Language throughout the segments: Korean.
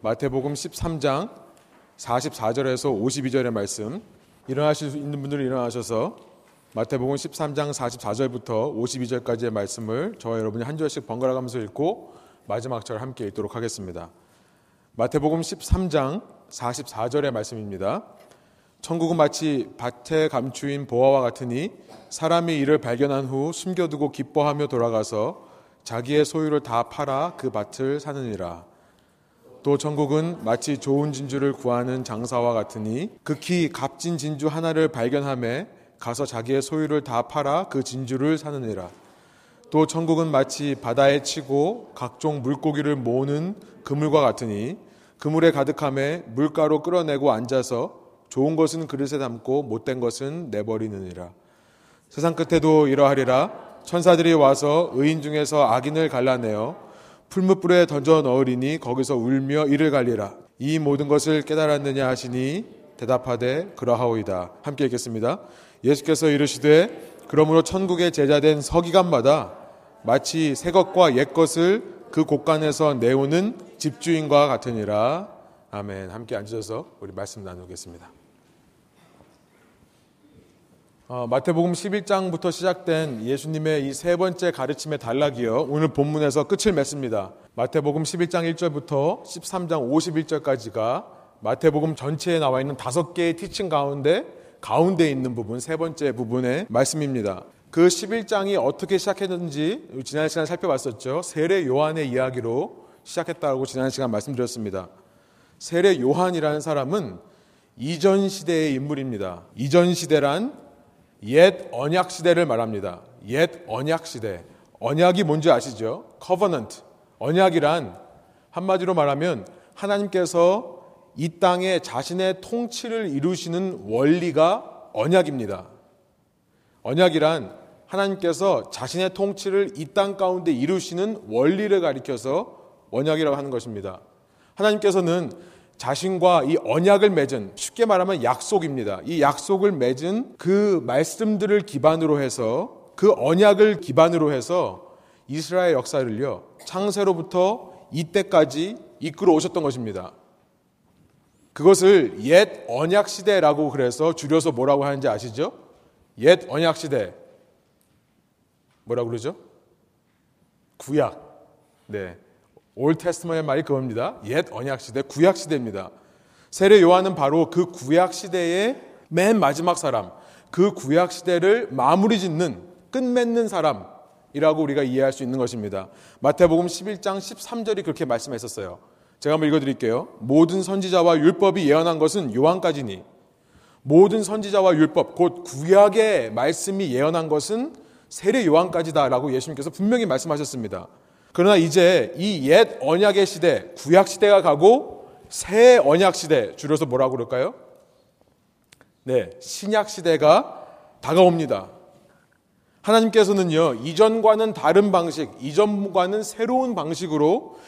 마태복음 13장 44절에서 52절의 말씀 일어나실 수 있는 분들은 일어나셔서 마태복음 13장 44절부터 52절까지의 말씀을 저와 여러분이 한 절씩 번갈아 가면서 읽고 마지막 절 함께 읽도록 하겠습니다. 마태복음 13장 44절의 말씀입니다. 천국은 마치 밭에 감추인 보화와 같으니 사람이 이를 발견한 후 숨겨두고 기뻐하며 돌아가서 자기의 소유를 다 팔아 그 밭을 사느니라. 또 천국은 마치 좋은 진주를 구하는 장사와 같으니 극히 값진 진주 하나를 발견함에 가서 자기의 소유를 다 팔아 그 진주를 사느니라. 또 천국은 마치 바다에 치고 각종 물고기를 모으는 그물과 같으니 그물에 가득함에 물가로 끌어내고 앉아서 좋은 것은 그릇에 담고 못된 것은 내버리느니라. 세상 끝에도 이러하리라. 천사들이 와서 의인 중에서 악인을 갈라내어 풀무불에 던져 넣으리니 거기서 울며 이를 갈리라. 이 모든 것을 깨달았느냐 하시니 대답하되 그러하오이다. 함께 읽겠습니다. 예수께서 이르시되 그러므로 천국의 제자된 서기관마다 마치 새 것과 옛 것을 그 곳간에서 내오는 집주인과 같으니라. 아멘. 함께 앉으셔서 우리 말씀 나누겠습니다. 어, 마태복음 11장부터 시작된 예수님의 이 세 번째 가르침의 단락이요. 오늘 본문에서 끝을 맺습니다. 마태복음 11장 1절부터 13장 51절까지가 마태복음 전체에 나와 있는 다섯 개의 티칭 가운데 가운데 있는 부분, 세 번째 부분의 말씀입니다. 그 11장이 어떻게 시작했는지 지난 시간에 살펴봤었죠. 세례 요한의 이야기로 시작했다고 지난 시간 말씀드렸습니다. 세례 요한이라는 사람은 이전 시대의 인물입니다. 이전 시대란 옛 언약 시대를 말합니다. 옛 언약 시대. 언약이 뭔지 아시죠? covenant. 언약이란 한마디로 말하면 하나님께서 이 땅에 자신의 통치를 이루시는 원리가 언약입니다. 언약이란 하나님께서 자신의 통치를 이 땅 가운데 이루시는 원리를 가리켜서 언약이라고 하는 것입니다. 하나님께서는 자신과 이 언약을 맺은 쉽게 말하면 약속입니다. 이 약속을 맺은 그 말씀들을 기반으로 해서 그 언약을 기반으로 해서 이스라엘 역사를요 창세로부터 이때까지 이끌어 오셨던 것입니다. 그것을 옛 언약 시대라고 그래서 줄여서 뭐라고 하는지 아시죠? 옛 언약 시대. 뭐라고 그러죠? 구약. 네. 올 테스트먼의 말이 그겁니다. 옛 언약 시대, 구약 시대입니다. 세례 요한은 바로 그 구약 시대의 맨 마지막 사람, 그 구약 시대를 마무리 짓는 끝맺는 사람이라고 우리가 이해할 수 있는 것입니다. 마태복음 11장 13절이 그렇게 말씀했었어요. 제가 한번 읽어 드릴게요. 모든 선지자와 율법이 예언한 것은 요한까지니 모든 선지자와 율법 곧 구약의 말씀이 예언한 것은 세례 요한까지다라고 예수님께서 분명히 말씀하셨습니다. 그러나 이제 이 옛 언약의 시대, 구약 시대가 가고 새 언약 시대, 줄여서 뭐라고 그럴까요? 네, 신약 시대가 다가옵니다. 하나님께서는요, 이전과는 다른 방식, 이전과는 새로운 방식으로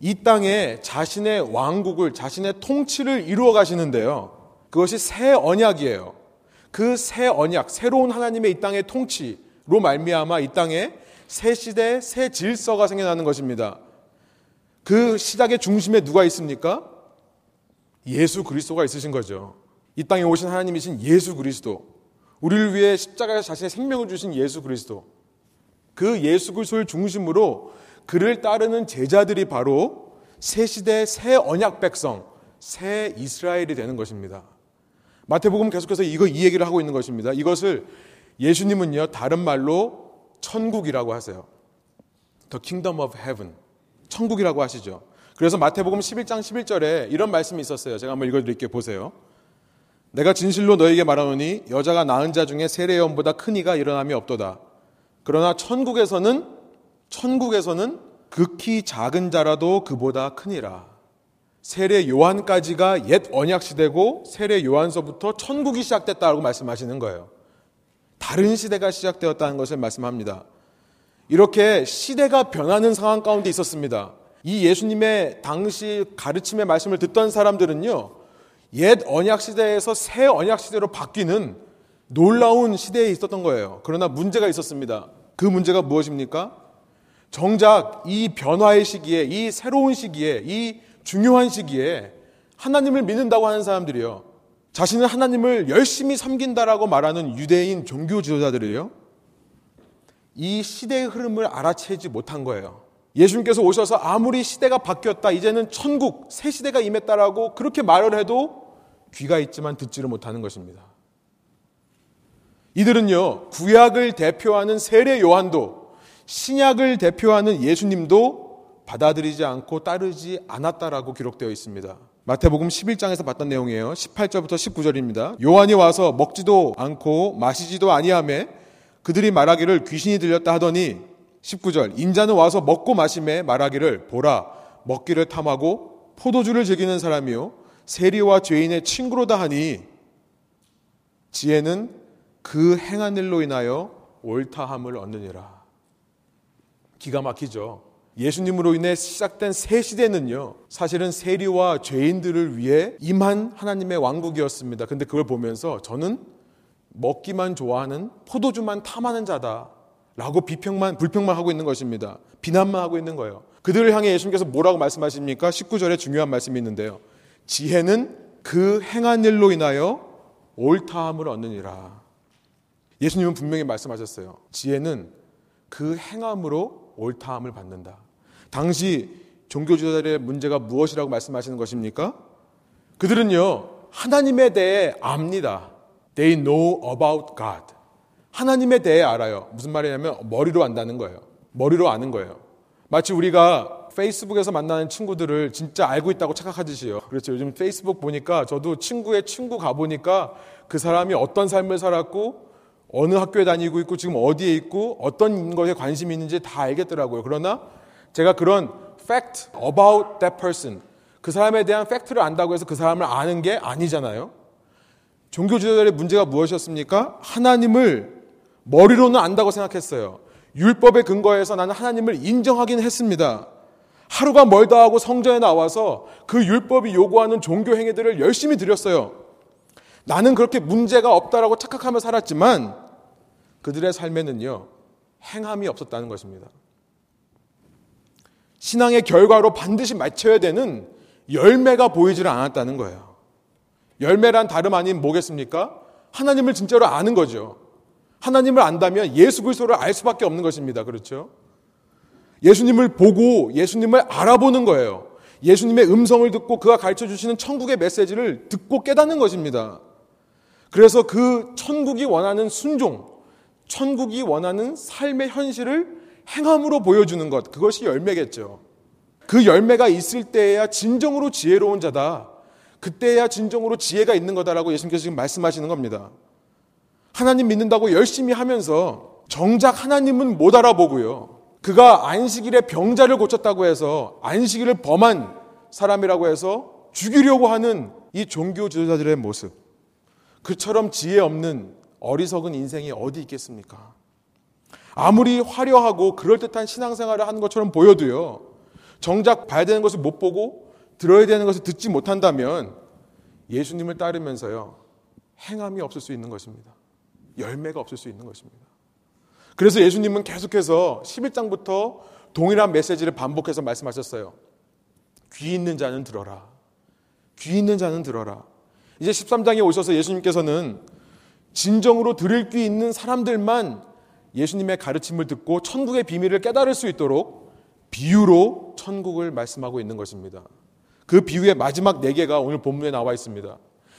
이 땅에 자신의 왕국을, 자신의 통치를 이루어 가시는데요. 그것이 새 언약이에요. 그 새 언약, 새로운 하나님의 이 땅의 통치로 말미암아 이 땅에 새 시대, 새 질서가 생겨나는 것입니다. 그 시작의 중심에 누가 있습니까? 예수 그리스도가 있으신 거죠. 이 땅에 오신 하나님이신 예수 그리스도. 우리를 위해 십자가에서 자신의 생명을 주신 예수 그리스도. 그 예수 그리스도를 중심으로 그를 따르는 제자들이 바로 새 시대 새 언약 백성, 새 이스라엘이 되는 것입니다. 마태복음 계속해서 이거 이 얘기를 하고 있는 것입니다. 이것을 예수님은요 다른 말로 천국이라고 하세요. The kingdom of heaven. 천국이라고 하시죠. 그래서 마태복음 11장 11절에 이런 말씀이 있었어요. 제가 한번 읽어 드릴게요. 보세요. 내가 진실로 너에게 말하노니 여자가 낳은 자 중에 세례요한보다 큰 이가 일어남이 없도다. 그러나 천국에서는 천국에서는 극히 작은 자라도 그보다 크니라. 세례 요한까지가 옛 언약 시대고 세례 요한서부터 천국이 시작됐다고 말씀하시는 거예요. 다른 시대가 시작되었다는 것을 말씀합니다. 이렇게 시대가 변하는 상황 가운데 있었습니다. 이 예수님의 당시 가르침의 말씀을 듣던 사람들은요, 옛 언약 시대에서 새 언약 시대로 바뀌는 놀라운 시대에 있었던 거예요. 그러나 문제가 있었습니다. 그 문제가 무엇입니까? 정작 이 변화의 시기에, 이 새로운 시기에, 이 중요한 시기에 하나님을 믿는다고 하는 사람들이요. 자신은 하나님을 열심히 섬긴다라고 말하는 유대인 종교 지도자들이요. 이 시대의 흐름을 알아채지 못한 거예요. 예수님께서 오셔서 아무리 시대가 바뀌었다, 이제는 천국, 새 시대가 임했다라고 그렇게 말을 해도 귀가 있지만 듣지를 못하는 것입니다. 이들은요, 구약을 대표하는 세례 요한도, 신약을 대표하는 예수님도 받아들이지 않고 따르지 않았다라고 기록되어 있습니다. 마태복음 11장에서 봤던 내용이에요. 18절부터 19절입니다. 요한이 와서 먹지도 않고 마시지도 아니하매 그들이 말하기를 귀신이 들렸다 하더니 19절 인자는 와서 먹고 마심에 말하기를 보라 먹기를 탐하고 포도주를 즐기는 사람이요 세리와 죄인의 친구로다 하니 지혜는 그 행한 일로 인하여 옳다함을 얻느니라. 기가 막히죠. 예수님으로 인해 시작된 새 시대는요, 사실은 세리와 죄인들을 위해 임한 하나님의 왕국이었습니다. 근데 그걸 보면서 저는 먹기만 좋아하는 포도주만 탐하는 자다. 라고 비평만, 불평만 하고 있는 것입니다. 비난만 하고 있는 거예요. 그들을 향해 예수님께서 뭐라고 말씀하십니까? 19절에 중요한 말씀이 있는데요. 지혜는 그 행한 일로 인하여 옳다함을 얻느니라. 예수님은 분명히 말씀하셨어요. 지혜는 그 행함으로 옳다함을 받는다. 당시 종교 지도자들의 문제가 무엇이라고 말씀하시는 것입니까? 그들은요, 하나님에 대해 압니다. They know about God. 하나님에 대해 알아요. 무슨 말이냐면 머리로 안다는 거예요. 머리로 아는 거예요. 마치 우리가 페이스북에서 만나는 친구들을 진짜 알고 있다고 착각하듯이요. 그렇죠. 요즘 페이스북 보니까 저도 친구의 친구 가보니까 그 사람이 어떤 삶을 살았고 어느 학교에 다니고 있고 지금 어디에 있고 어떤 것에 관심이 있는지 다 알겠더라고요. 그러나 제가 그런 fact about that person 그 사람에 대한 팩트를 안다고 해서 그 사람을 아는 게 아니잖아요. 종교 지도자들의 문제가 무엇이었습니까? 하나님을 머리로는 안다고 생각했어요. 율법에 근거해서 나는 하나님을 인정하긴 했습니다. 하루가 멀다 하고 성전에 나와서 그 율법이 요구하는 종교 행위들을 열심히 드렸어요. 나는 그렇게 문제가 없다라고 착각하며 살았지만 그들의 삶에는요, 행함이 없었다는 것입니다. 신앙의 결과로 반드시 맞춰야 되는 열매가 보이지를 않았다는 거예요. 열매란 다름 아닌 뭐겠습니까? 하나님을 진짜로 아는 거죠. 하나님을 안다면 예수 그리스도를 알 수밖에 없는 것입니다. 그렇죠? 예수님을 보고 예수님을 알아보는 거예요. 예수님의 음성을 듣고 그가 가르쳐 주시는 천국의 메시지를 듣고 깨닫는 것입니다. 그래서 그 천국이 원하는 순종, 천국이 원하는 삶의 현실을 행함으로 보여주는 것, 그것이 열매겠죠. 그 열매가 있을 때야 진정으로 지혜로운 자다. 그때야 진정으로 지혜가 있는 거다라고 예수님께서 지금 말씀하시는 겁니다. 하나님 믿는다고 열심히 하면서 정작 하나님은 못 알아보고요. 그가 안식일에 병자를 고쳤다고 해서 안식일을 범한 사람이라고 해서 죽이려고 하는 이 종교 지도자들의 모습. 그처럼 지혜 없는 어리석은 인생이 어디 있겠습니까? 아무리 화려하고 그럴듯한 신앙생활을 하는 것처럼 보여도요, 정작 봐야 되는 것을 못 보고 들어야 되는 것을 듣지 못한다면 예수님을 따르면서요, 행함이 없을 수 있는 것입니다. 열매가 없을 수 있는 것입니다. 그래서 예수님은 계속해서 11장부터 동일한 메시지를 반복해서 말씀하셨어요. 귀 있는 자는 들어라. 귀 있는 자는 들어라. 이제 13장에 오셔서 예수님께서는 진정으로 들을 귀 있는 사람들만 예수님의 가르침을 듣고 천국의 비밀을 깨달을 수 있도록 비유로 천국을 말씀하고 있는 것입니다. 그 비유의 마지막 네 개가 오늘 본문에 나와 있습니다.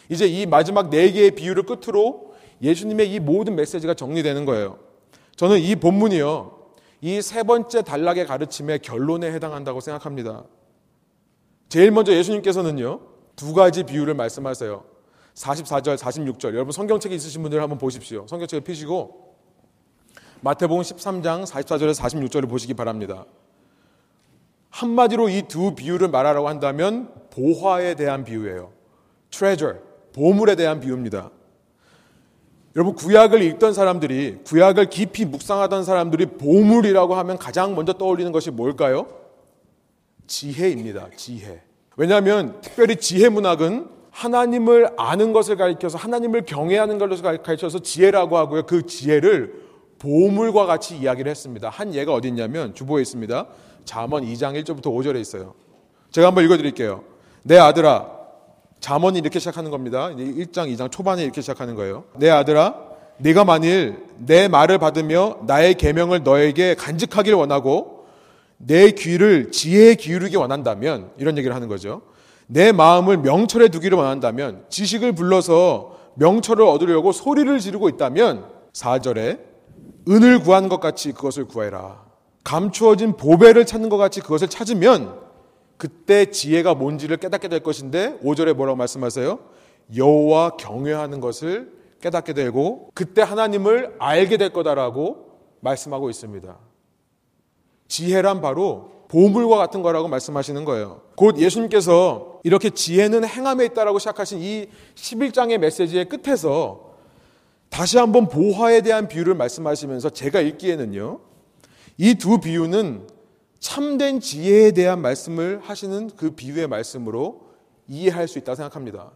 이제 이 마지막 네 개의 비유를 끝으로 예수님의 이 모든 메시지가 정리되는 거예요. 저는 이 본문이요. 이 세 번째 단락의 가르침의 결론에 해당한다고 생각합니다. 제일 먼저 예수님께서는요. 두 가지 비유를 말씀하세요. 44절, 46절. 여러분 성경책이 있으신 분들 한번 보십시오. 성경책을 펴시고 마태복음 13장 44절에서 46절을 보시기 바랍니다. 한마디로 이 두 비유를 말하라고 한다면 보화에 대한 비유예요. treasure, 보물에 대한 비유입니다. 여러분 구약을 읽던 사람들이 구약을 깊이 묵상하던 사람들이 보물이라고 하면 가장 먼저 떠올리는 것이 뭘까요? 지혜입니다. 지혜. 왜냐하면 특별히 지혜 문학은 하나님을 아는 것을 가리켜서 하나님을 경외하는 것을 가르쳐서 지혜라고 하고요. 그 지혜를 보물과 같이 이야기를 했습니다. 한 예가 어디 있냐면 주보에 있습니다. 잠언 2장 1절부터 5절에 있어요. 제가 한번 읽어 드릴게요. 내 아들아, 잠언이 이렇게 시작하는 겁니다. 1장, 2장 초반에 이렇게 시작하는 거예요. 내 아들아, 네가 만일 내 말을 받으며 나의 계명을 너에게 간직하길 원하고 내 귀를 지혜에 기울이기 원한다면 이런 얘기를 하는 거죠. 내 마음을 명철에 두기를 원한다면 지식을 불러서 명철을 얻으려고 소리를 지르고 있다면 4절에 은을 구한 것 같이 그것을 구해라. 감추어진 보배를 찾는 것 같이 그것을 찾으면 그때 지혜가 뭔지를 깨닫게 될 것인데 5절에 뭐라고 말씀하세요? 여호와 경외하는 것을 깨닫게 되고 그때 하나님을 알게 될 거다라고 말씀하고 있습니다. 지혜란 바로 보물과 같은 거라고 말씀하시는 거예요. 곧 예수님께서 이렇게 지혜는 행함에 있다라고 시작하신 이 11장의 메시지의 끝에서 다시 한번 보화에 대한 비유를 말씀하시면서 제가 읽기에는요. 이 두 비유는 참된 지혜에 대한 말씀을 하시는 그 비유의 말씀으로 이해할 수 있다고 생각합니다.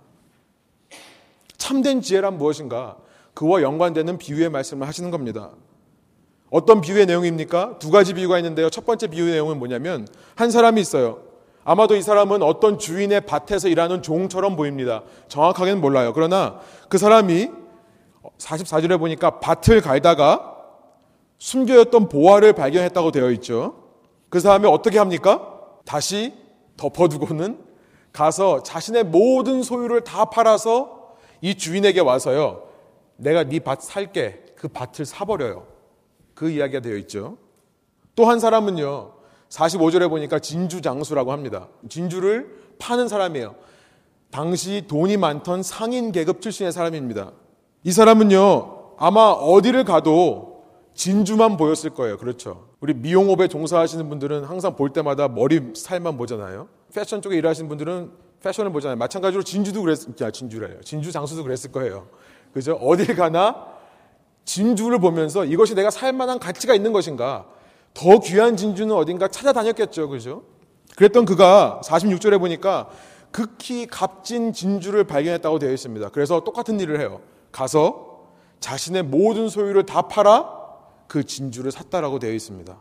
참된 지혜란 무엇인가? 그와 연관되는 비유의 말씀을 하시는 겁니다. 어떤 비유의 내용입니까? 두 가지 비유가 있는데요. 첫 번째 비유의 내용은 뭐냐면 한 사람이 있어요. 아마도 이 사람은 어떤 주인의 밭에서 일하는 종처럼 보입니다. 정확하게는 몰라요. 그러나 그 사람이 44절에 보니까 밭을 갈다가 숨겨였던 보화를 발견했다고 되어 있죠. 그 사람이 어떻게 합니까? 다시 덮어두고는 가서 자신의 모든 소유를 다 팔아서 이 주인에게 와서요. 내가 네 밭 살게. 그 밭을 사버려요. 그 이야기가 되어 있죠. 또 한 사람은요. 45절에 보니까 진주 장수라고 합니다. 진주를 파는 사람이에요. 당시 돈이 많던 상인 계급 출신의 사람입니다. 이 사람은요. 아마 어디를 가도 진주만 보였을 거예요. 그렇죠. 우리 미용업에 종사하시는 분들은 항상 볼 때마다 머리 살만 보잖아요. 패션 쪽에 일하시는 분들은 패션을 보잖아요. 마찬가지로 진주도 그랬, 야, 진주래요. 진주 장수도 그랬을 거예요. 그죠? 어딜 가나 진주를 보면서 이것이 내가 살만한 가치가 있는 것인가? 더 귀한 진주는 어딘가 찾아다녔겠죠. 그죠? 그랬던 그가 46절에 보니까 극히 값진 진주를 발견했다고 되어 있습니다. 그래서 똑같은 일을 해요. 가서 자신의 모든 소유를 다 팔아 그 진주를 샀다라고 되어 있습니다.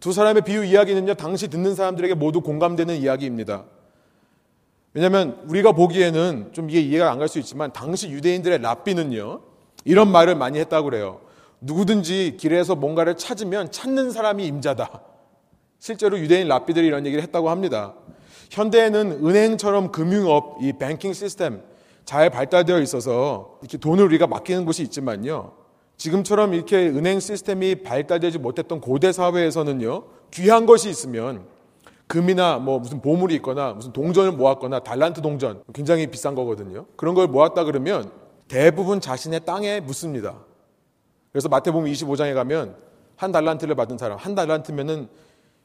두 사람의 비유 이야기는요, 당시 듣는 사람들에게 모두 공감되는 이야기입니다. 왜냐하면 우리가 보기에는 좀 이게 이해가 안 갈 수 있지만 당시 유대인들의 랍비는요, 이런 말을 많이 했다고 그래요. 누구든지 길에서 뭔가를 찾으면 찾는 사람이 임자다. 실제로 유대인 랍비들이 이런 얘기를 했다고 합니다. 현대에는 은행처럼 금융업, 이 뱅킹 시스템 잘 발달되어 있어서 이렇게 돈을 우리가 맡기는 곳이 있지만요. 지금처럼 이렇게 은행 시스템이 발달되지 못했던 고대 사회에서는요. 귀한 것이 있으면 금이나 뭐 무슨 보물이 있거나 무슨 동전을 모았거나 달란트 동전 굉장히 비싼 거거든요. 그런 걸 모았다 그러면 대부분 자신의 땅에 묻습니다. 그래서 마태복음 25장에 가면 한 달란트를 받은 사람, 한 달란트면은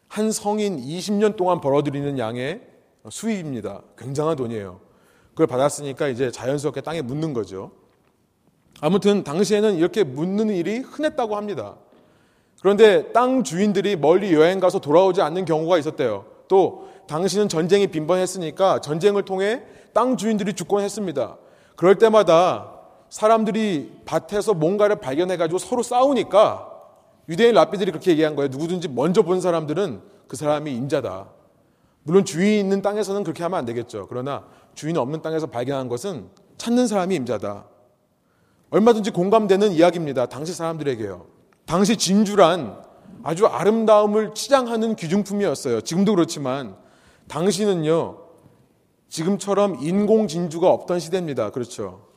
한 성인 20년 동안 벌어들이는 양의 수입입니다. 굉장한 돈이에요. 그걸 받았으니까 이제 자연스럽게 땅에 묻는 거죠. 아무튼 당시에는 이렇게 묻는 일이 흔했다고 합니다. 그런데 땅 주인들이 멀리 여행 가서 돌아오지 않는 경우가 있었대요. 또 당시는 전쟁이 빈번했으니까 전쟁을 통해 땅 주인들이 죽곤 했습니다. 그럴 때마다 사람들이 밭에서 뭔가를 발견해가지고 서로 싸우니까 유대인 랍비들이 그렇게 얘기한 거예요. 누구든지 먼저 본 사람들은 그 사람이 임자다. 물론 주인 있는 땅에서는 그렇게 하면 안 되겠죠. 그러나 주인 없는 땅에서 발견한 것은 찾는 사람이 임자다. 얼마든지 공감되는 이야기입니다. 당시 사람들에게요. 당시 진주란 아주 아름다움을 치장하는 귀중품이었어요. 지금도 그렇지만 당시는요. 지금처럼 인공 진주가 없던 시대입니다. 그렇죠.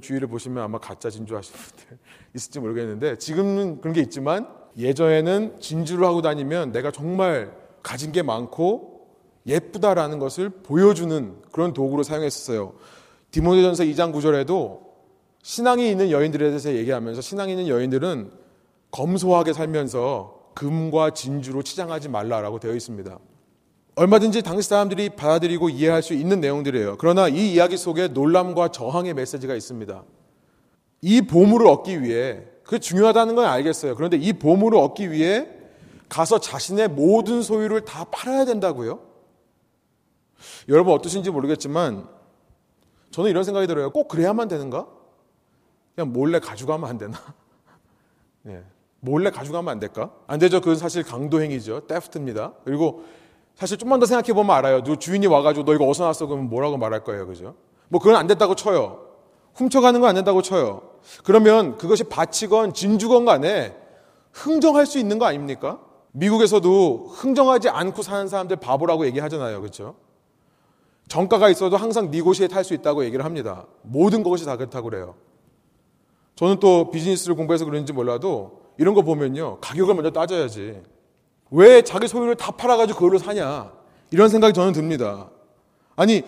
주위를 보시면 아마 가짜 진주 하시는 분들 있을지 모르겠는데 지금은 그런 게 있지만 예전에는 진주를 하고 다니면 내가 정말 가진 게 많고 예쁘다라는 것을 보여주는 그런 도구로 사용했었어요. 디모데전서 2장 9절에도 신앙이 있는 여인들에 대해서 얘기하면서 신앙이 있는 여인들은 검소하게 살면서 금과 진주로 치장하지 말라라고 되어 있습니다. 얼마든지 당시 사람들이 받아들이고 이해할 수 있는 내용들이에요. 그러나 이 이야기 속에 놀람과 저항의 메시지가 있습니다. 이 보물을 얻기 위해 그게 중요하다는 건 알겠어요. 그런데 이 보물을 얻기 위해 가서 자신의 모든 소유를 다 팔아야 된다고요? 여러분 어떠신지 모르겠지만 저는 이런 생각이 들어요. 꼭 그래야만 되는가? 그냥 몰래 가져가면 안 되나? 네. 몰래 가져가면 안 될까? 안 되죠. 그건 사실 강도행위죠. 테프트입니다. 그리고 사실 좀만 더 생각해 보면 알아요. 누 주인이 와가지고 너 이거 어디서 났어? 그러면 뭐라고 말할 거예요, 그죠? 뭐 그건 안 됐다고 쳐요. 훔쳐가는 건 안 된다고 쳐요. 그러면 그것이 바치건 진주건 간에 흥정할 수 있는 거 아닙니까? 미국에서도 흥정하지 않고 사는 사람들 바보라고 얘기하잖아요. 그렇죠? 정가가 있어도 항상 니고시에 탈 수 있다고 얘기를 합니다. 모든 것이 다 그렇다고 그래요. 저는 또 비즈니스를 공부해서 그런지 몰라도 이런 거 보면요. 가격을 먼저 따져야지. 왜 자기 소유를 다 팔아가지고 그걸로 사냐. 이런 생각이 저는 듭니다. 아니,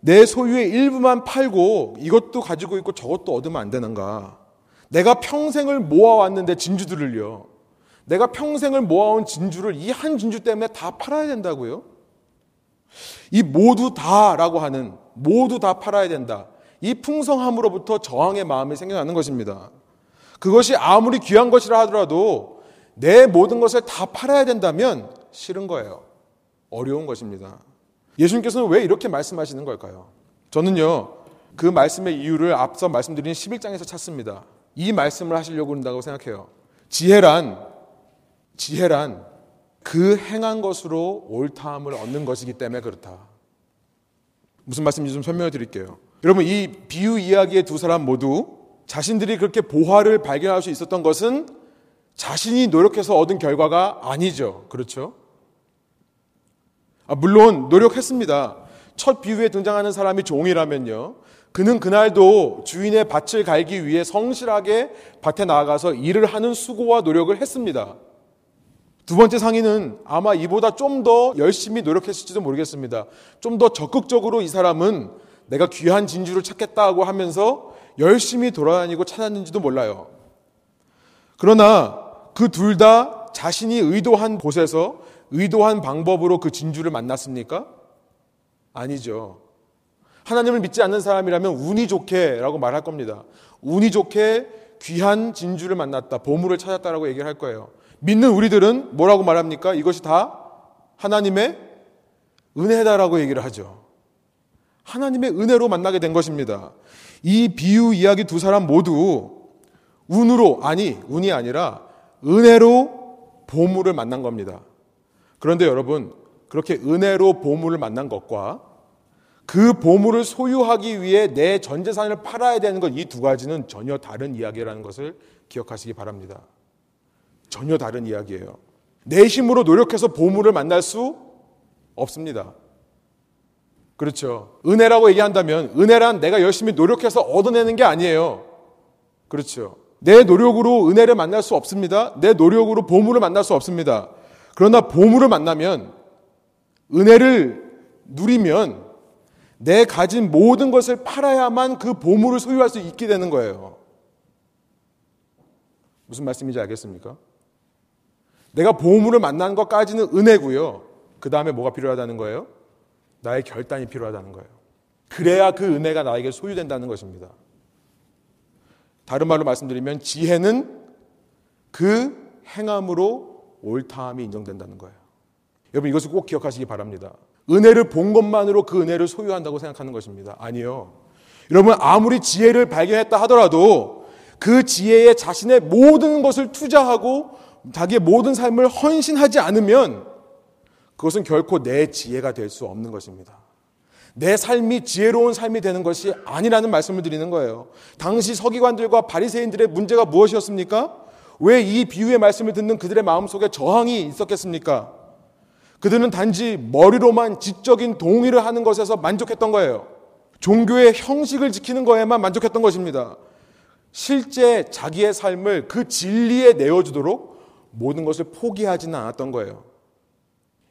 내 소유의 일부만 팔고 이것도 가지고 있고 저것도 얻으면 안 되는가. 내가 평생을 모아왔는데 진주들을요. 내가 평생을 모아온 진주를 이 한 진주 때문에 다 팔아야 된다고요? 이 모두 다라고 하는 모두 다 팔아야 된다. 이 풍성함으로부터 저항의 마음이 생겨나는 것입니다. 그것이 아무리 귀한 것이라 하더라도 내 모든 것을 다 팔아야 된다면 싫은 거예요. 어려운 것입니다. 예수님께서는 왜 이렇게 말씀하시는 걸까요? 저는요, 그 말씀의 이유를 앞서 말씀드린 11장에서 찾습니다. 이 말씀을 하시려고 한다고 생각해요. 지혜란, 지혜란 그 행한 것으로 옳다함을 얻는 것이기 때문에 그렇다. 무슨 말씀인지 좀 설명해 드릴게요. 여러분, 이 비유 이야기의 두 사람 모두 자신들이 그렇게 보화를 발견할 수 있었던 것은 자신이 노력해서 얻은 결과가 아니죠. 그렇죠? 아, 물론 노력했습니다. 첫 비유에 등장하는 사람이 종이라면요. 그는 그날도 주인의 밭을 갈기 위해 성실하게 밭에 나아가서 일을 하는 수고와 노력을 했습니다. 두 번째 상인은 아마 이보다 좀 더 열심히 노력했을지도 모르겠습니다. 좀 더 적극적으로 이 사람은 내가 귀한 진주를 찾겠다고 하면서 열심히 돌아다니고 찾았는지도 몰라요. 그러나 그 둘 다 자신이 의도한 곳에서 의도한 방법으로 그 진주를 만났습니까? 아니죠. 하나님을 믿지 않는 사람이라면 운이 좋게라고 말할 겁니다. 운이 좋게 귀한 진주를 만났다, 보물을 찾았다라고 얘기를 할 거예요. 믿는 우리들은 뭐라고 말합니까? 이것이 다 하나님의 은혜다라고 얘기를 하죠. 하나님의 은혜로 만나게 된 것입니다. 이 비유 이야기 두 사람 모두 운으로, 아니, 운이 아니라 은혜로 보물을 만난 겁니다. 그런데 여러분, 그렇게 은혜로 보물을 만난 것과 그 보물을 소유하기 위해 내 전 재산을 팔아야 되는 것 이 두 가지는 전혀 다른 이야기라는 것을 기억하시기 바랍니다. 전혀 다른 이야기예요. 내 힘으로 노력해서 보물을 만날 수 없습니다. 그렇죠. 은혜라고 얘기한다면 은혜란 내가 열심히 노력해서 얻어내는 게 아니에요. 그렇죠. 내 노력으로 은혜를 만날 수 없습니다. 내 노력으로 보물을 만날 수 없습니다. 그러나 보물을 만나면 은혜를 누리면 내 가진 모든 것을 팔아야만 그 보물을 소유할 수 있게 되는 거예요. 무슨 말씀인지 알겠습니까? 내가 보물을 만나는 것까지는 은혜고요. 그 다음에 뭐가 필요하다는 거예요? 나의 결단이 필요하다는 거예요. 그래야 그 은혜가 나에게 소유된다는 것입니다. 다른 말로 말씀드리면 지혜는 그 행함으로 옳다함이 인정된다는 거예요. 여러분 이것을 꼭 기억하시기 바랍니다. 은혜를 본 것만으로 그 은혜를 소유한다고 생각하는 것입니다. 아니요. 여러분 아무리 지혜를 발견했다 하더라도 그 지혜에 자신의 모든 것을 투자하고 자기의 모든 삶을 헌신하지 않으면 그것은 결코 내 지혜가 될 수 없는 것입니다. 내 삶이 지혜로운 삶이 되는 것이 아니라는 말씀을 드리는 거예요. 당시 서기관들과 바리새인들의 문제가 무엇이었습니까? 왜 이 비유의 말씀을 듣는 그들의 마음속에 저항이 있었겠습니까? 그들은 단지 머리로만 지적인 동의를 하는 것에서 만족했던 거예요. 종교의 형식을 지키는 거에만 만족했던 것입니다. 실제 자기의 삶을 그 진리에 내어주도록 모든 것을 포기하지는 않았던 거예요.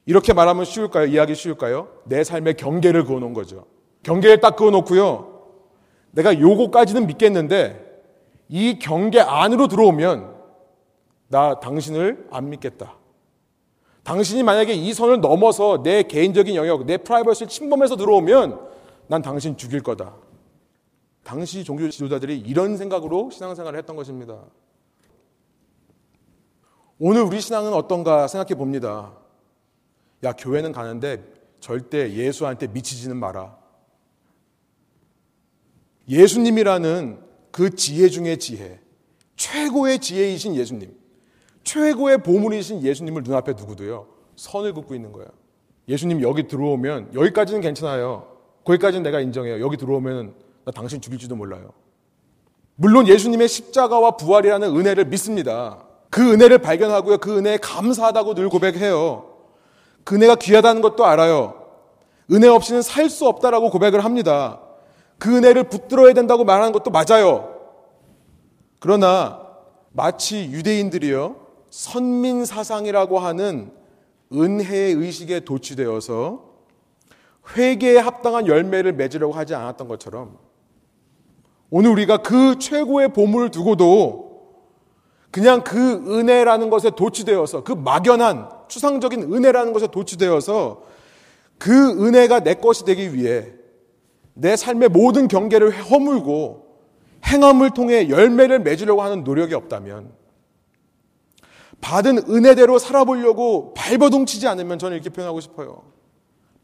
이렇게 말하면 쉬울까요? 이야기 쉬울까요? 내 삶의 경계를 그어놓은 거죠. 경계를 딱 그어놓고요. 내가 요거까지는 믿겠는데 이 경계 안으로 들어오면 나 당신을 안 믿겠다. 당신이 만약에 이 선을 넘어서 내 개인적인 영역, 내 프라이버시를 침범해서 들어오면 난 당신 죽일 거다. 당시 종교 지도자들이 이런 생각으로 신앙생활을 했던 것입니다. 오늘 우리 신앙은 어떤가 생각해 봅니다. 야, 교회는 가는데 절대 예수한테 미치지는 마라. 예수님이라는 그 지혜 중의 지혜, 최고의 지혜이신 예수님. 최고의 보물이신 예수님을 눈앞에 두고도요, 선을 긋고 있는 거예요. 예수님 여기 들어오면 여기까지는 괜찮아요. 거기까지는 내가 인정해요. 여기 들어오면 나 당신 죽일지도 몰라요. 물론 예수님의 십자가와 부활이라는 은혜를 믿습니다. 그 은혜를 발견하고요. 그 은혜에 감사하다고 늘 고백해요. 그 은혜가 귀하다는 것도 알아요. 은혜 없이는 살 수 없다라고 고백을 합니다. 그 은혜를 붙들어야 된다고 말하는 것도 맞아요. 그러나 마치 유대인들이요. 선민 사상이라고 하는 은혜의 의식에 도취되어서 회개에 합당한 열매를 맺으려고 하지 않았던 것처럼 오늘 우리가 그 최고의 보물을 두고도 그냥 그 은혜라는 것에 도취되어서 그 막연한 추상적인 은혜라는 것에 도취되어서 그 은혜가 내 것이 되기 위해 내 삶의 모든 경계를 허물고 행함을 통해 열매를 맺으려고 하는 노력이 없다면 받은 은혜대로 살아보려고 발버둥치지 않으면 저는 이렇게 표현하고 싶어요.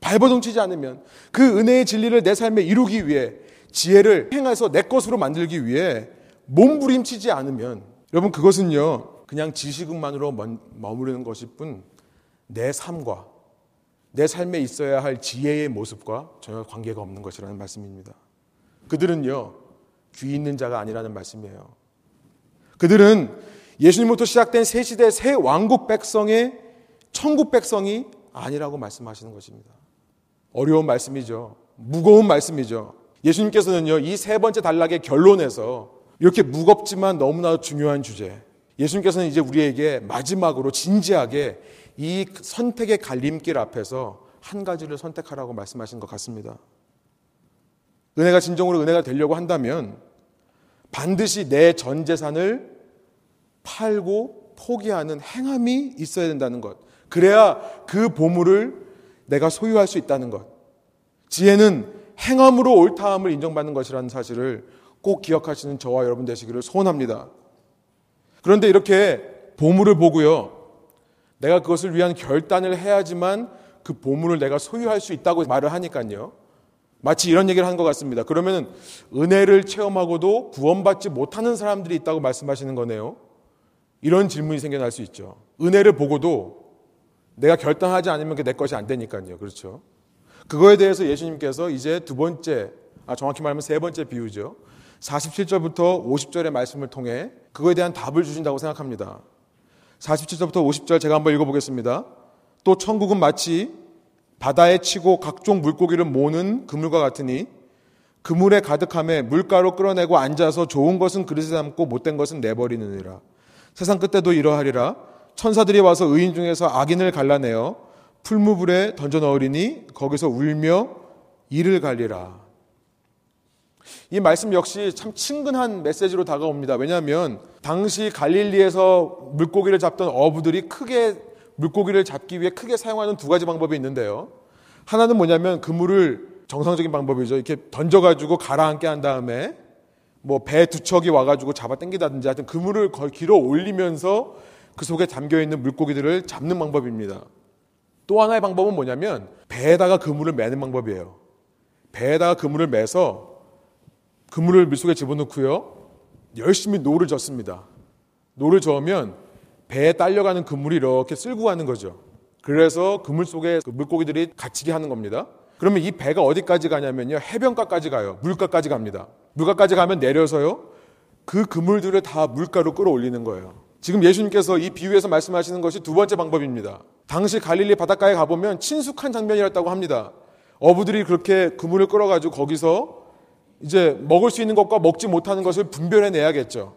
발버둥치지 않으면 그 은혜의 진리를 내 삶에 이루기 위해 지혜를 행해서 내 것으로 만들기 위해 몸부림치지 않으면 여러분 그것은요 그냥 지식만으로 머무르는 것일 뿐 내 삶과 내 삶에 있어야 할 지혜의 모습과 전혀 관계가 없는 것이라는 말씀입니다. 그들은요 귀 있는 자가 아니라는 말씀이에요. 그들은 예수님부터 시작된 새 시대 새 왕국 백성의 천국 백성이 아니라고 말씀하시는 것입니다. 어려운 말씀이죠. 무거운 말씀이죠. 예수님께서는요, 이 세 번째 단락의 결론에서 이렇게 무겁지만 너무나 중요한 주제. 예수님께서는 이제 우리에게 마지막으로 진지하게 이 선택의 갈림길 앞에서 한 가지를 선택하라고 말씀하신 것 같습니다. 은혜가 진정으로 은혜가 되려고 한다면 반드시 내 전 재산을 팔고 포기하는 행함이 있어야 된다는 것. 그래야 그 보물을 내가 소유할 수 있다는 것. 지혜는 행함으로 옳다함을 인정받는 것이라는 사실을 꼭 기억하시는 저와 여러분 되시기를 소원합니다. 그런데 이렇게 보물을 보고요. 내가 그것을 위한 결단을 해야지만 그 보물을 내가 소유할 수 있다고 말을 하니까요. 마치 이런 얘기를 하는 것 같습니다. 그러면 은혜를 체험하고도 구원받지 못하는 사람들이 있다고 말씀하시는 거네요. 이런 질문이 생겨날 수 있죠. 은혜를 보고도 내가 결단하지 않으면 내 것이 안 되니까요. 그렇죠. 그거에 대해서 예수님께서 이제 두 번째, 아, 정확히 말하면 세 번째 비유죠. 47절부터 50절의 말씀을 통해 그거에 대한 답을 주신다고 생각합니다. 47절부터 50절 제가 한번 읽어보겠습니다. 또 천국은 마치 바다에 치고 각종 물고기를 모는 그물과 같으니 그물에 가득함에 물가로 끌어내고 앉아서 좋은 것은 그릇에 담고 못된 것은 내버리느니라. 세상 끝때도 이러하리라. 천사들이 와서 의인 중에서 악인을 갈라내어 풀무불에 던져 넣으리니 거기서 울며 이를 갈리라. 이 말씀 역시 참 친근한 메시지로 다가옵니다. 왜냐하면 당시 갈릴리에서 물고기를 잡던 어부들이 크게 물고기를 잡기 위해 크게 사용하는 두 가지 방법이 있는데요. 하나는 뭐냐면 그물을 정상적인 방법이죠. 이렇게 던져가지고 가라앉게 한 다음에 뭐 배 두 척이 와가지고 잡아 당기다든지 하여튼 그물을 길어 올리면서 그 속에 담겨 있는 물고기들을 잡는 방법입니다. 또 하나의 방법은 뭐냐면 배에다가 그물을 매는 방법이에요. 배에다가 그물을 매서 그물을 물속에 집어넣고요. 열심히 노를 젓습니다. 노를 저으면 배에 딸려가는 그물이 이렇게 쓸고 가는 거죠. 그래서 그물 속에 그 물고기들이 갇히게 하는 겁니다. 그러면 이 배가 어디까지 가냐면요. 해변가까지 가요. 물가까지 갑니다. 물가까지 가면 내려서요. 그 그물들을 다 물가로 끌어올리는 거예요. 지금 예수님께서 이 비유에서 말씀하시는 것이 두 번째 방법입니다. 당시 갈릴리 바닷가에 가보면 친숙한 장면이었다고 합니다. 어부들이 그렇게 그물을 끌어가지고 거기서 이제 먹을 수 있는 것과 먹지 못하는 것을 분별해 내야겠죠.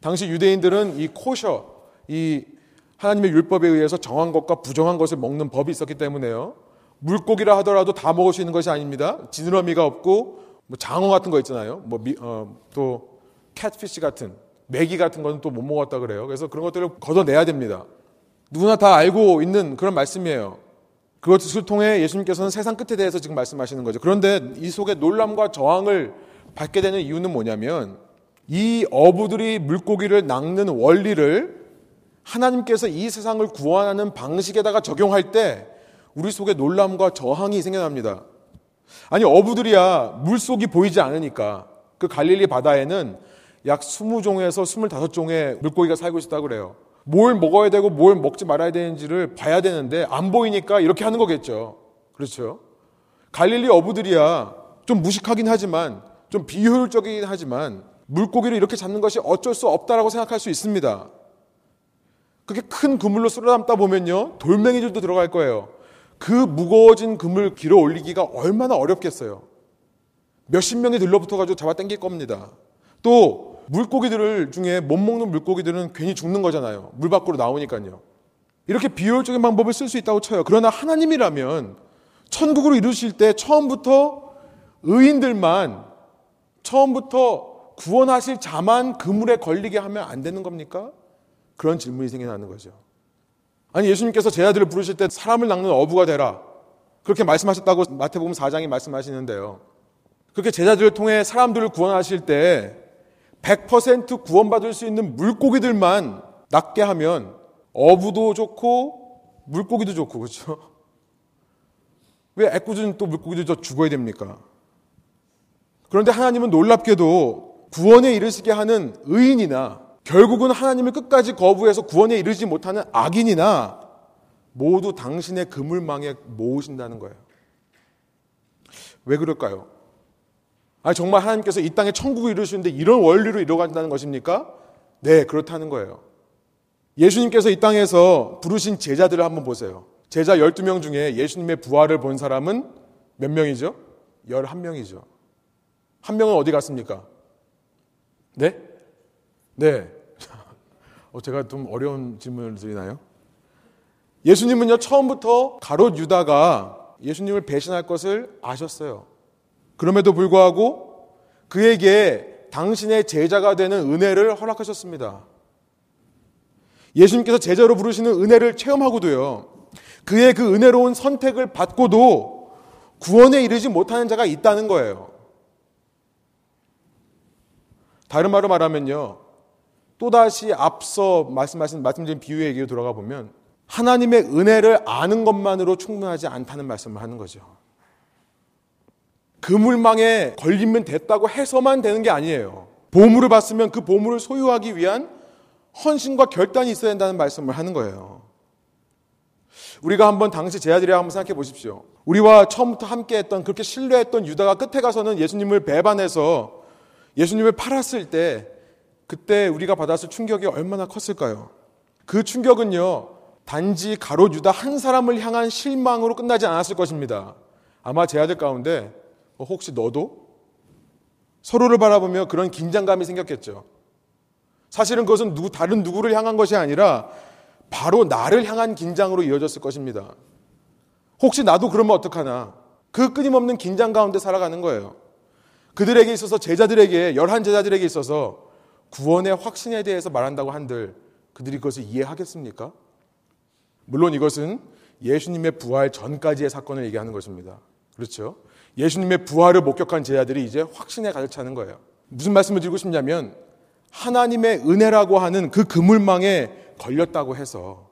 당시 유대인들은 이 코셔, 이 하나님의 율법에 의해서 정한 것과 부정한 것을 먹는 법이 있었기 때문에요. 물고기라 하더라도 다 먹을 수 있는 것이 아닙니다. 지느러미가 없고 뭐 장어 같은 거 있잖아요. 뭐또 어, 캣피시 같은 메기 같은 거는 또 못 먹었다 그래요. 그래서 그런 것들을 걷어내야 됩니다. 누구나 다 알고 있는 그런 말씀이에요. 그것을 통해 예수님께서는 세상 끝에 대해서 지금 말씀하시는 거죠. 그런데 이 속에 놀람과 저항을 받게 되는 이유는 뭐냐면 이 어부들이 물고기를 낚는 원리를 하나님께서 이 세상을 구원하는 방식에다가 적용할 때 우리 속에 놀람과 저항이 생겨납니다. 아니 어부들이야 물속이 보이지 않으니까 그 갈릴리 바다에는 약 20종에서 25종의 물고기가 살고 있었다고 그래요. 뭘 먹어야 되고 뭘 먹지 말아야 되는지를 봐야 되는데 안 보이니까 이렇게 하는 거겠죠. 그렇죠? 갈릴리 어부들이야 좀 무식하긴 하지만 좀 비효율적이긴 하지만 물고기를 이렇게 잡는 것이 어쩔 수 없다라고 생각할 수 있습니다. 그렇게 큰 그물로 쓸어담다 보면요 돌멩이들도 들어갈 거예요. 그 무거워진 그물 길어 올리기가 얼마나 어렵겠어요. 몇십 명이 들러붙어가지고 잡아 당길 겁니다. 또 물고기들 중에 못 먹는 물고기들은 괜히 죽는 거잖아요. 물 밖으로 나오니까요. 이렇게 비효율적인 방법을 쓸 수 있다고 쳐요. 그러나 하나님이라면 천국을 이루실 때 처음부터 의인들만 처음부터 구원하실 자만 그물에 걸리게 하면 안 되는 겁니까? 그런 질문이 생겨나는 거죠. 아니 예수님께서 제 아들을 부르실 때 사람을 낚는 어부가 되라. 그렇게 말씀하셨다고 마태복음 4장이 말씀하시는데요. 그렇게 제자들을 통해 사람들을 구원하실 때 100% 구원받을 수 있는 물고기들만 낫게 하면 어부도 좋고 물고기도 좋고 그렇죠? 왜 애꿎은 또 물고기도 죽어야 됩니까? 그런데 하나님은 놀랍게도 구원에 이르시게 하는 의인이나 결국은 하나님을 끝까지 거부해서 구원에 이르지 못하는 악인이나 모두 당신의 그물망에 모으신다는 거예요. 왜 그럴까요? 아 정말 하나님께서 이 땅에 천국을 이루시는데 이런 원리로 이루어간다는 것입니까? 네, 그렇다는 거예요. 예수님께서 이 땅에서 부르신 제자들을 한번 보세요. 제자 12명 중에 예수님의 부활을 본 사람은 몇 명이죠? 11명이죠. 한 명은 어디 갔습니까? 네? 네. 어, 제가 좀 어려운 질문을 드리나요? 예수님은요, 처음부터 가롯 유다가 예수님을 배신할 것을 아셨어요. 그럼에도 불구하고 그에게 당신의 제자가 되는 은혜를 허락하셨습니다. 예수님께서 제자로 부르시는 은혜를 체험하고도요, 그의 그 은혜로운 선택을 받고도 구원에 이르지 못하는 자가 있다는 거예요. 다른 말로 말하면요, 또다시 앞서 말씀하신, 말씀드린 비유의 얘기로 돌아가 보면, 하나님의 은혜를 아는 것만으로 충분하지 않다는 말씀을 하는 거죠. 그물망에 걸리면 됐다고 해서만 되는 게 아니에요. 보물을 봤으면 그 보물을 소유하기 위한 헌신과 결단이 있어야 된다는 말씀을 하는 거예요. 우리가 한번 당시 제 아들이 한번 생각해 보십시오. 우리와 처음부터 함께 했던 그렇게 신뢰했던 유다가 끝에 가서는 예수님을 배반해서 예수님을 팔았을 때 그때 우리가 받았을 충격이 얼마나 컸을까요? 그 충격은요, 단지 가롯 유다 한 사람을 향한 실망으로 끝나지 않았을 것입니다. 아마 제 아들 가운데 어, 혹시 너도? 서로를 바라보며 그런 긴장감이 생겼겠죠. 사실은 그것은 누구, 다른 누구를 향한 것이 아니라 바로 나를 향한 긴장으로 이어졌을 것입니다. 혹시 나도 그러면 어떡하나? 그 끊임없는 긴장 가운데 살아가는 거예요. 그들에게 있어서 제자들에게, 열한 제자들에게 있어서 구원의 확신에 대해서 말한다고 한들 그들이 그것을 이해하겠습니까? 물론 이것은 예수님의 부활 전까지의 사건을 얘기하는 것입니다. 그렇죠? 예수님의 부활을 목격한 제자들이 이제 확신에 가득 차는 거예요. 무슨 말씀을 드리고 싶냐면 하나님의 은혜라고 하는 그 그물망에 걸렸다고 해서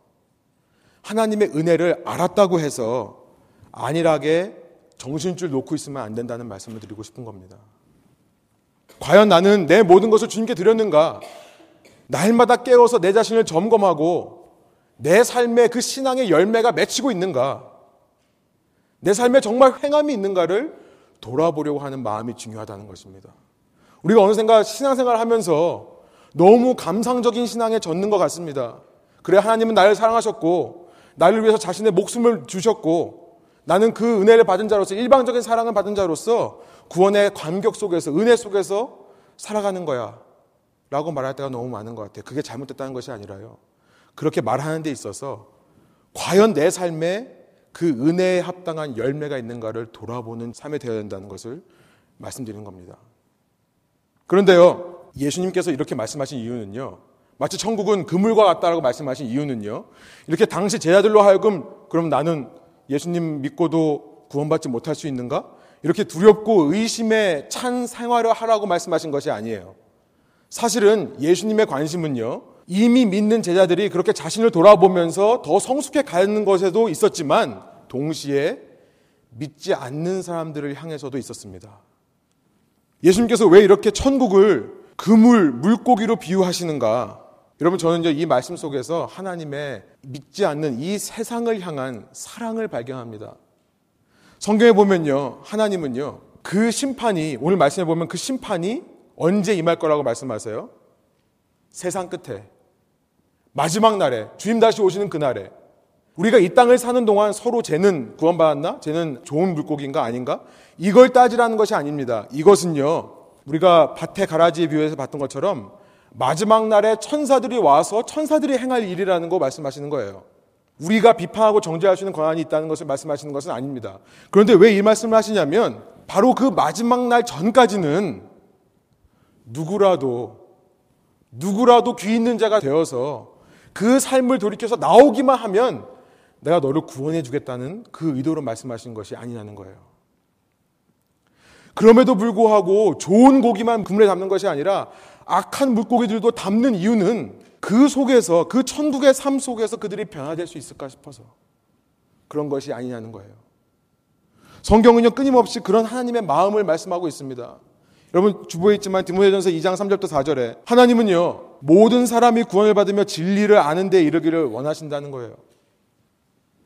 하나님의 은혜를 알았다고 해서 안일하게 정신줄 놓고 있으면 안 된다는 말씀을 드리고 싶은 겁니다. 과연 나는 내 모든 것을 주님께 드렸는가? 날마다 깨워서 내 자신을 점검하고 내 삶의 그 신앙의 열매가 맺히고 있는가? 내 삶에 정말 횡함이 있는가를 돌아보려고 하는 마음이 중요하다는 것입니다. 우리가 어느샌가 신앙생활을 하면서 너무 감상적인 신앙에 젖는 것 같습니다. 그래 하나님은 나를 사랑하셨고 나를 위해서 자신의 목숨을 주셨고 나는 그 은혜를 받은 자로서 일방적인 사랑을 받은 자로서 구원의 감격 속에서 은혜 속에서 살아가는 거야. 라고 말할 때가 너무 많은 것 같아요. 그게 잘못됐다는 것이 아니라요. 그렇게 말하는 데 있어서 과연 내 삶에 그 은혜에 합당한 열매가 있는가를 돌아보는 삶이 되어야 된다는 것을 말씀드리는 겁니다. 그런데요, 예수님께서 이렇게 말씀하신 이유는요, 마치 천국은 그물과 같다라고 말씀하신 이유는요, 이렇게 당시 제자들로 하여금 그럼 나는 예수님 믿고도 구원받지 못할 수 있는가? 이렇게 두렵고 의심에 찬 생활을 하라고 말씀하신 것이 아니에요. 사실은 예수님의 관심은요, 이미 믿는 제자들이 그렇게 자신을 돌아보면서 더 성숙해 가는 것에도 있었지만 동시에 믿지 않는 사람들을 향해서도 있었습니다. 예수님께서 왜 이렇게 천국을 그물, 물고기로 비유하시는가? 여러분, 저는 이제 이 말씀 속에서 하나님의 믿지 않는 이 세상을 향한 사랑을 발견합니다. 성경에 보면요. 하나님은요. 그 심판이 오늘 말씀해 보면 그 심판이 언제 임할 거라고 말씀하세요? 세상 끝에 마지막 날에 주님 다시 오시는 그날에 우리가 이 땅을 사는 동안 서로 쟤는 구원받았나? 쟤는 좋은 물고기인가 아닌가? 이걸 따지라는 것이 아닙니다. 이것은요. 우리가 밭에 가라지에 비유해서 봤던 것처럼 마지막 날에 천사들이 와서 천사들이 행할 일이라는 거 말씀하시는 거예요. 우리가 비판하고 정죄할 수 있는 권한이 있다는 것을 말씀하시는 것은 아닙니다. 그런데 왜 이 말씀을 하시냐면 바로 그 마지막 날 전까지는 누구라도 누구라도 귀 있는 자가 되어서 그 삶을 돌이켜서 나오기만 하면 내가 너를 구원해 주겠다는 그 의도로 말씀하신 것이 아니냐는 거예요. 그럼에도 불구하고 좋은 고기만 그물에 담는 것이 아니라 악한 물고기들도 담는 이유는 그 속에서 그 천국의 삶 속에서 그들이 변화될 수 있을까 싶어서 그런 것이 아니냐는 거예요. 성경은요 끊임없이 그런 하나님의 마음을 말씀하고 있습니다. 여러분 주보에 있지만 디모데전서 2장 3절부터 4절에 하나님은요 모든 사람이 구원을 받으며 진리를 아는 데 이르기를 원하신다는 거예요.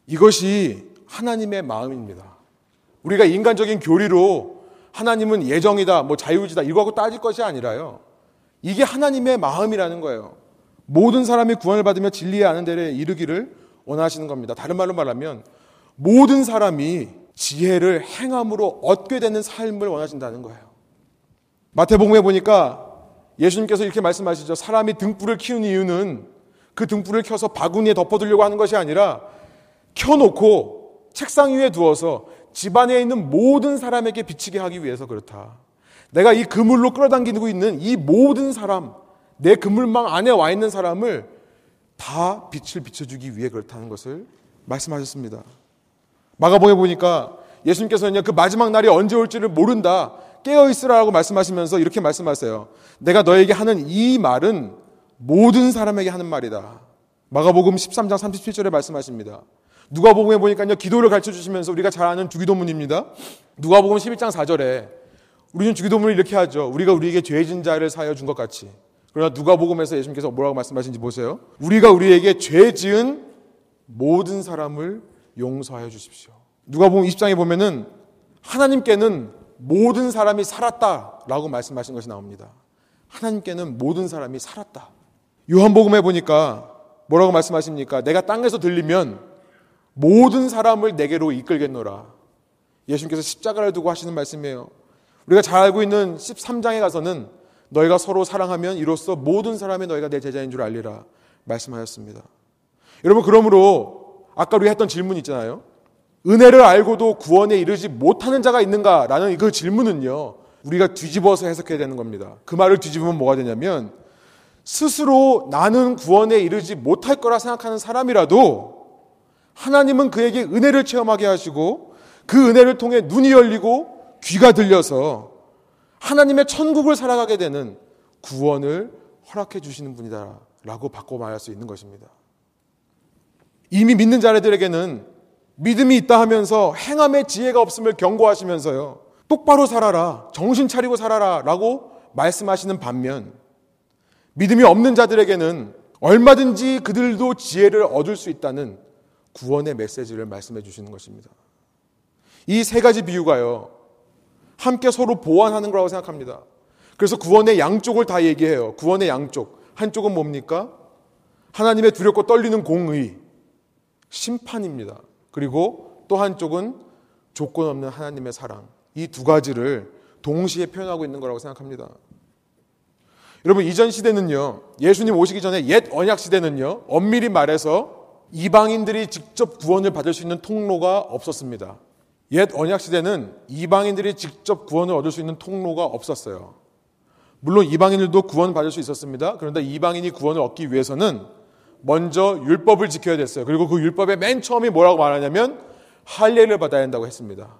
이것이 하나님의 마음입니다. 우리가 인간적인 교리로 하나님은 예정이다, 뭐 자유지다 이거하고 따질 것이 아니라요. 이게 하나님의 마음이라는 거예요. 모든 사람이 구원을 받으며 진리에 아는 데를 이르기를 원하시는 겁니다. 다른 말로 말하면 모든 사람이 지혜를 행함으로 얻게 되는 삶을 원하신다는 거예요. 마태복음에 보니까 예수님께서 이렇게 말씀하시죠. 사람이 등불을 키우는 이유는 그 등불을 켜서 바구니에 덮어두려고 하는 것이 아니라 켜놓고 책상 위에 두어서 집안에 있는 모든 사람에게 비치게 하기 위해서 그렇다. 내가 이 그물로 끌어당기고 있는 이 모든 사람, 내 그물망 안에 와 있는 사람을 다 빛을 비춰주기 위해 그렇다는 것을 말씀하셨습니다. 마가복에 보니까 예수님께서는 그 마지막 날이 언제 올지를 모른다. 깨어 있으라고 말씀하시면서 이렇게 말씀하세요. 내가 너에게 하는 이 말은 모든 사람에게 하는 말이다. 마가복음 13장 37절에 말씀하십니다. 누가복음에 보니까요 기도를 가르쳐 주시면서 우리가 잘 아는 주기도문입니다. 누가복음 11장 4절에 우리는 주기도문을 이렇게 하죠. 우리가 우리에게 죄진 자를 사여 준 것 같이. 그러나 누가복음에서 예수님께서 뭐라고 말씀하신지 보세요. 우리가 우리에게 죄 지은 모든 사람을 용서하여 주십시오. 누가복음 20장에 보면은 하나님께는 모든 사람이 살았다라고 말씀하신 것이 나옵니다. 하나님께는 모든 사람이 살았다. 요한복음에 보니까 뭐라고 말씀하십니까? 내가 땅에서 들리면 모든 사람을 내게로 이끌겠노라. 예수님께서 십자가를 두고 하시는 말씀이에요. 우리가 잘 알고 있는 13장에 가서는 너희가 서로 사랑하면 이로써 모든 사람이 너희가 내 제자인 줄 알리라 말씀하였습니다. 여러분 그러므로 아까 우리가 했던 질문 있잖아요. 은혜를 알고도 구원에 이르지 못하는 자가 있는가라는 그 질문은요. 우리가 뒤집어서 해석해야 되는 겁니다. 그 말을 뒤집으면 뭐가 되냐면 스스로 나는 구원에 이르지 못할 거라 생각하는 사람이라도 하나님은 그에게 은혜를 체험하게 하시고 그 은혜를 통해 눈이 열리고 귀가 들려서 하나님의 천국을 살아가게 되는 구원을 허락해 주시는 분이다라고 바꿔 말할 수 있는 것입니다. 이미 믿는 자들에게는 믿음이 있다 하면서 행함의 지혜가 없음을 경고하시면서요. 똑바로 살아라. 정신 차리고 살아라. 라고 말씀하시는 반면 믿음이 없는 자들에게는 얼마든지 그들도 지혜를 얻을 수 있다는 구원의 메시지를 말씀해 주시는 것입니다. 이 세 가지 비유가요. 함께 서로 보완하는 거라고 생각합니다. 그래서 구원의 양쪽을 다 얘기해요. 구원의 양쪽. 한쪽은 뭡니까? 하나님의 두렵고 떨리는 공의, 심판입니다. 그리고 또 한쪽은 조건 없는 하나님의 사랑. 이 두 가지를 동시에 표현하고 있는 거라고 생각합니다. 여러분, 이전 시대는요, 예수님 오시기 전에 옛 언약 시대는요, 엄밀히 말해서 이방인들이 직접 구원을 받을 수 있는 통로가 없었습니다. 옛 언약 시대는 이방인들이 직접 구원을 얻을 수 있는 통로가 없었어요. 물론 이방인들도 구원 받을 수 있었습니다. 그런데 이방인이 구원을 얻기 위해서는 먼저 율법을 지켜야 됐어요. 그리고 그 율법의 맨 처음이 뭐라고 말하냐면 할례를 받아야 한다고 했습니다.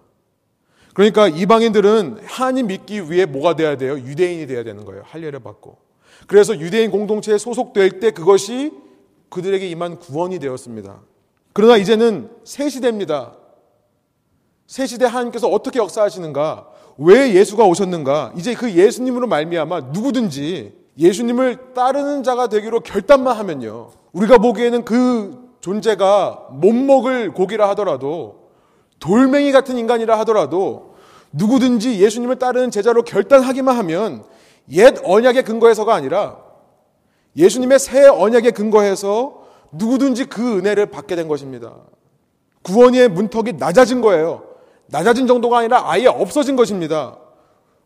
그러니까 이방인들은 하나님 믿기 위해 뭐가 돼야 돼요? 유대인이 돼야 되는 거예요. 할례를 받고. 그래서 유대인 공동체에 소속될 때 그것이 그들에게 임한 구원이 되었습니다. 그러나 이제는 새 시대입니다. 새 시대 하나님께서 어떻게 역사하시는가? 왜 예수가 오셨는가? 이제 그 예수님으로 말미암아 누구든지 예수님을 따르는 자가 되기로 결단만 하면요. 우리가 보기에는 그 존재가 못 먹을 고기라 하더라도 돌멩이 같은 인간이라 하더라도 누구든지 예수님을 따르는 제자로 결단하기만 하면 옛 언약의 근거에서가 아니라 예수님의 새 언약의 근거에서 누구든지 그 은혜를 받게 된 것입니다. 구원의 문턱이 낮아진 거예요. 낮아진 정도가 아니라 아예 없어진 것입니다.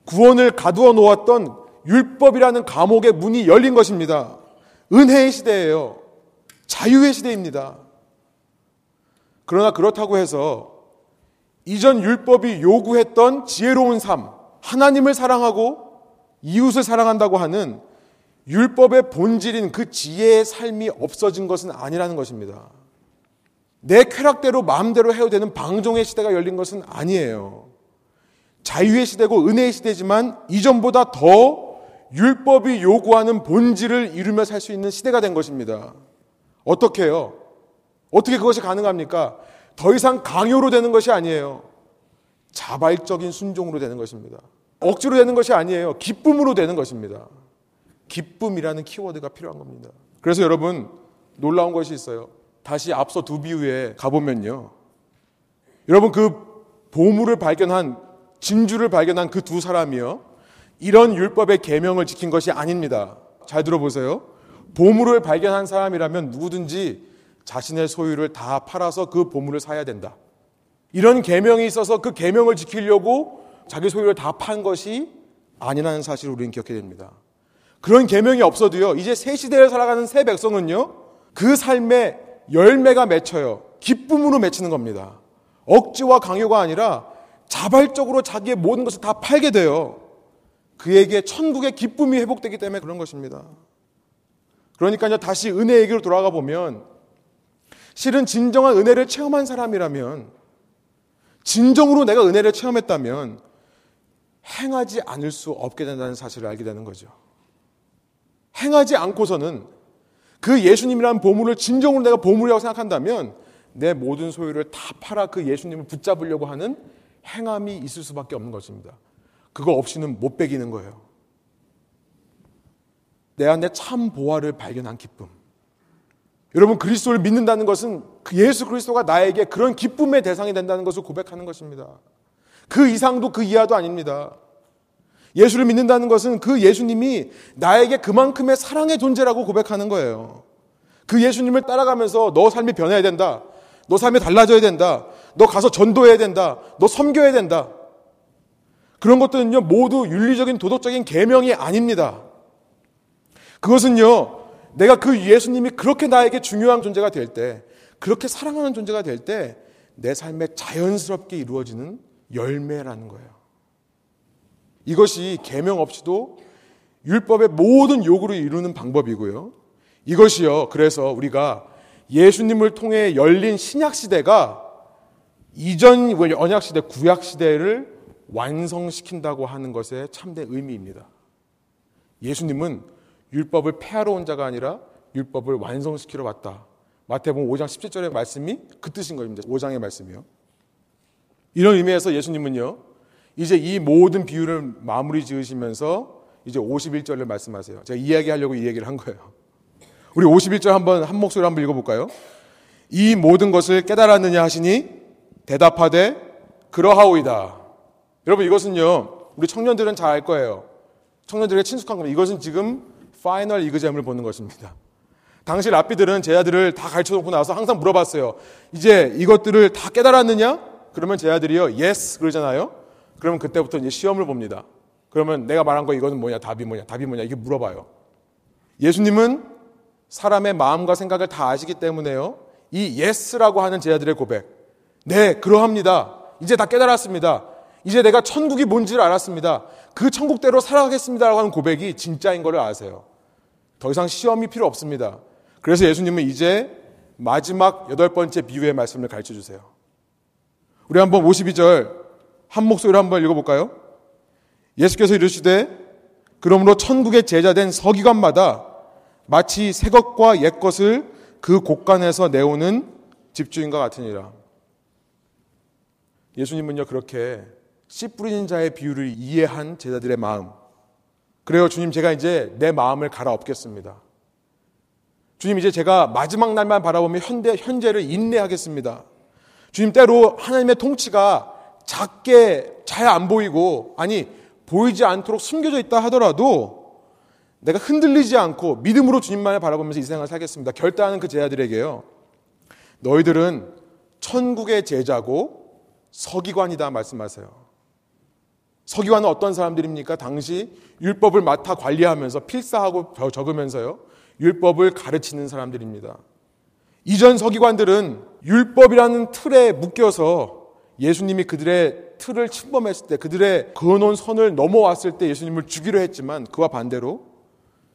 구원을 가두어 놓았던 율법이라는 감옥의 문이 열린 것입니다. 은혜의 시대예요. 자유의 시대입니다. 그러나 그렇다고 해서 이전 율법이 요구했던 지혜로운 삶, 하나님을 사랑하고 이웃을 사랑한다고 하는 율법의 본질인 그 지혜의 삶이 없어진 것은 아니라는 것입니다. 내 쾌락대로 마음대로 해도 되는 방종의 시대가 열린 것은 아니에요. 자유의 시대고 은혜의 시대지만 이전보다 더 율법이 요구하는 본질을 이루며 살 수 있는 시대가 된 것입니다. 어떻게 해요? 어떻게 그것이 가능합니까? 더 이상 강요로 되는 것이 아니에요. 자발적인 순종으로 되는 것입니다. 억지로 되는 것이 아니에요. 기쁨으로 되는 것입니다. 기쁨이라는 키워드가 필요한 겁니다. 그래서 여러분 놀라운 것이 있어요. 다시 앞서 두 비유에 가보면요. 여러분 그 보물을 발견한 진주를 발견한 그 두 사람이요. 이런 율법의 계명을 지킨 것이 아닙니다. 잘 들어보세요. 보물을 발견한 사람이라면 누구든지 자신의 소유를 다 팔아서 그 보물을 사야 된다. 이런 계명이 있어서 그 계명을 지키려고 자기 소유를 다 판 것이 아니라는 사실을 우리는 기억해야 됩니다. 그런 계명이 없어도요. 이제 새 시대를 살아가는 새 백성은요. 그 삶에 열매가 맺혀요. 기쁨으로 맺히는 겁니다. 억지와 강요가 아니라 자발적으로 자기의 모든 것을 다 팔게 돼요. 그에게 천국의 기쁨이 회복되기 때문에 그런 것입니다. 그러니까요, 다시 은혜 얘기로 돌아가 보면, 실은 진정한 은혜를 체험한 사람이라면, 진정으로 내가 은혜를 체험했다면, 행하지 않을 수 없게 된다는 사실을 알게 되는 거죠. 행하지 않고서는 그 예수님이라는 보물을 진정으로 내가 보물이라고 생각한다면, 내 모든 소유를 다 팔아 그 예수님을 붙잡으려고 하는 행함이 있을 수밖에 없는 것입니다. 그거 없이는 못 배기는 거예요. 내 안에 참 보화를 발견한 기쁨. 여러분 그리스도를 믿는다는 것은 그 예수 그리스도가 나에게 그런 기쁨의 대상이 된다는 것을 고백하는 것입니다. 그 이상도 그 이하도 아닙니다. 예수를 믿는다는 것은 그 예수님이 나에게 그만큼의 사랑의 존재라고 고백하는 거예요. 그 예수님을 따라가면서 너 삶이 변해야 된다. 너 삶이 달라져야 된다. 너 가서 전도해야 된다. 너 섬겨야 된다. 그런 것들은요, 모두 윤리적인 도덕적인 계명이 아닙니다. 그것은요, 내가 그 예수님이 그렇게 나에게 중요한 존재가 될 때, 그렇게 사랑하는 존재가 될 때, 내 삶에 자연스럽게 이루어지는 열매라는 거예요. 이것이 계명 없이도 율법의 모든 요구를 이루는 방법이고요. 이것이요. 그래서 우리가 예수님을 통해 열린 신약 시대가 이전 언약 시대, 구약 시대를 완성시킨다고 하는 것에 참된 의미입니다. 예수님은 율법을 폐하러 온 자가 아니라 율법을 완성시키러 왔다. 마태복음 5장 17절의 말씀이 그 뜻인 겁니다. 5장의 말씀이요. 이런 의미에서 예수님은요. 이제 이 모든 비유를 마무리 지으시면서 이제 51절을 말씀하세요. 제가 이야기하려고 이 얘기를 한 거예요. 우리 51절 한번 한 목소리로 한번 읽어 볼까요? 이 모든 것을 깨달았느냐 하시니 대답하되 그러하오이다. 여러분 이것은요. 우리 청년들은 잘 알 거예요. 청년들에게 친숙한 겁니다. 이것은 지금 파이널 이그잼을 보는 것입니다. 당시 랍비들은 제 아들을 다 가르쳐 놓고 나서 항상 물어봤어요. 이제 이것들을 다 깨달았느냐? 그러면 제 아들이요. yes 그러잖아요. 그러면 그때부터 이제 시험을 봅니다. 그러면 내가 말한 거 이거는 뭐냐? 답이 뭐냐? 답이 뭐냐? 이게 물어봐요. 예수님은 사람의 마음과 생각을 다 아시기 때문에요. 이 yes라고 하는 제 아들의 고백. 네, 그러합니다. 이제 다 깨달았습니다. 이제 내가 천국이 뭔지를 알았습니다. 그 천국대로 살아가겠습니다라고 하는 고백이 진짜인 것을 아세요. 더 이상 시험이 필요 없습니다. 그래서 예수님은 이제 마지막 여덟 번째 비유의 말씀을 가르쳐 주세요. 우리 한번 52절 한 목소리로 한번 읽어볼까요? 예수께서 이르시되 그러므로 천국의 제자된 서기관마다 마치 새 것과 옛 것을 그 곳간에서 내오는 집주인과 같으니라. 예수님은요, 그렇게 씨 뿌리는 자의 비유를 이해한 제자들의 마음. 그래요, 주님, 제가 이제 내 마음을 갈아엎겠습니다. 주님, 이제 제가 마지막 날만 바라보며 현대, 현재를 인내하겠습니다. 주님 때로 하나님의 통치가 작게 잘 안 보이고 아니 보이지 않도록 숨겨져 있다 하더라도 내가 흔들리지 않고 믿음으로 주님만을 바라보면서 이 세상을 살겠습니다. 결단하는 그 제자들에게요. 너희들은 천국의 제자고 서기관이다 말씀하세요. 서기관은 어떤 사람들입니까? 당시 율법을 맡아 관리하면서 필사하고 적으면서요. 율법을 가르치는 사람들입니다. 이전 서기관들은 율법이라는 틀에 묶여서 예수님이 그들의 틀을 침범했을 때 그들의 그어놓은 선을 넘어왔을 때 예수님을 죽이려 했지만 그와 반대로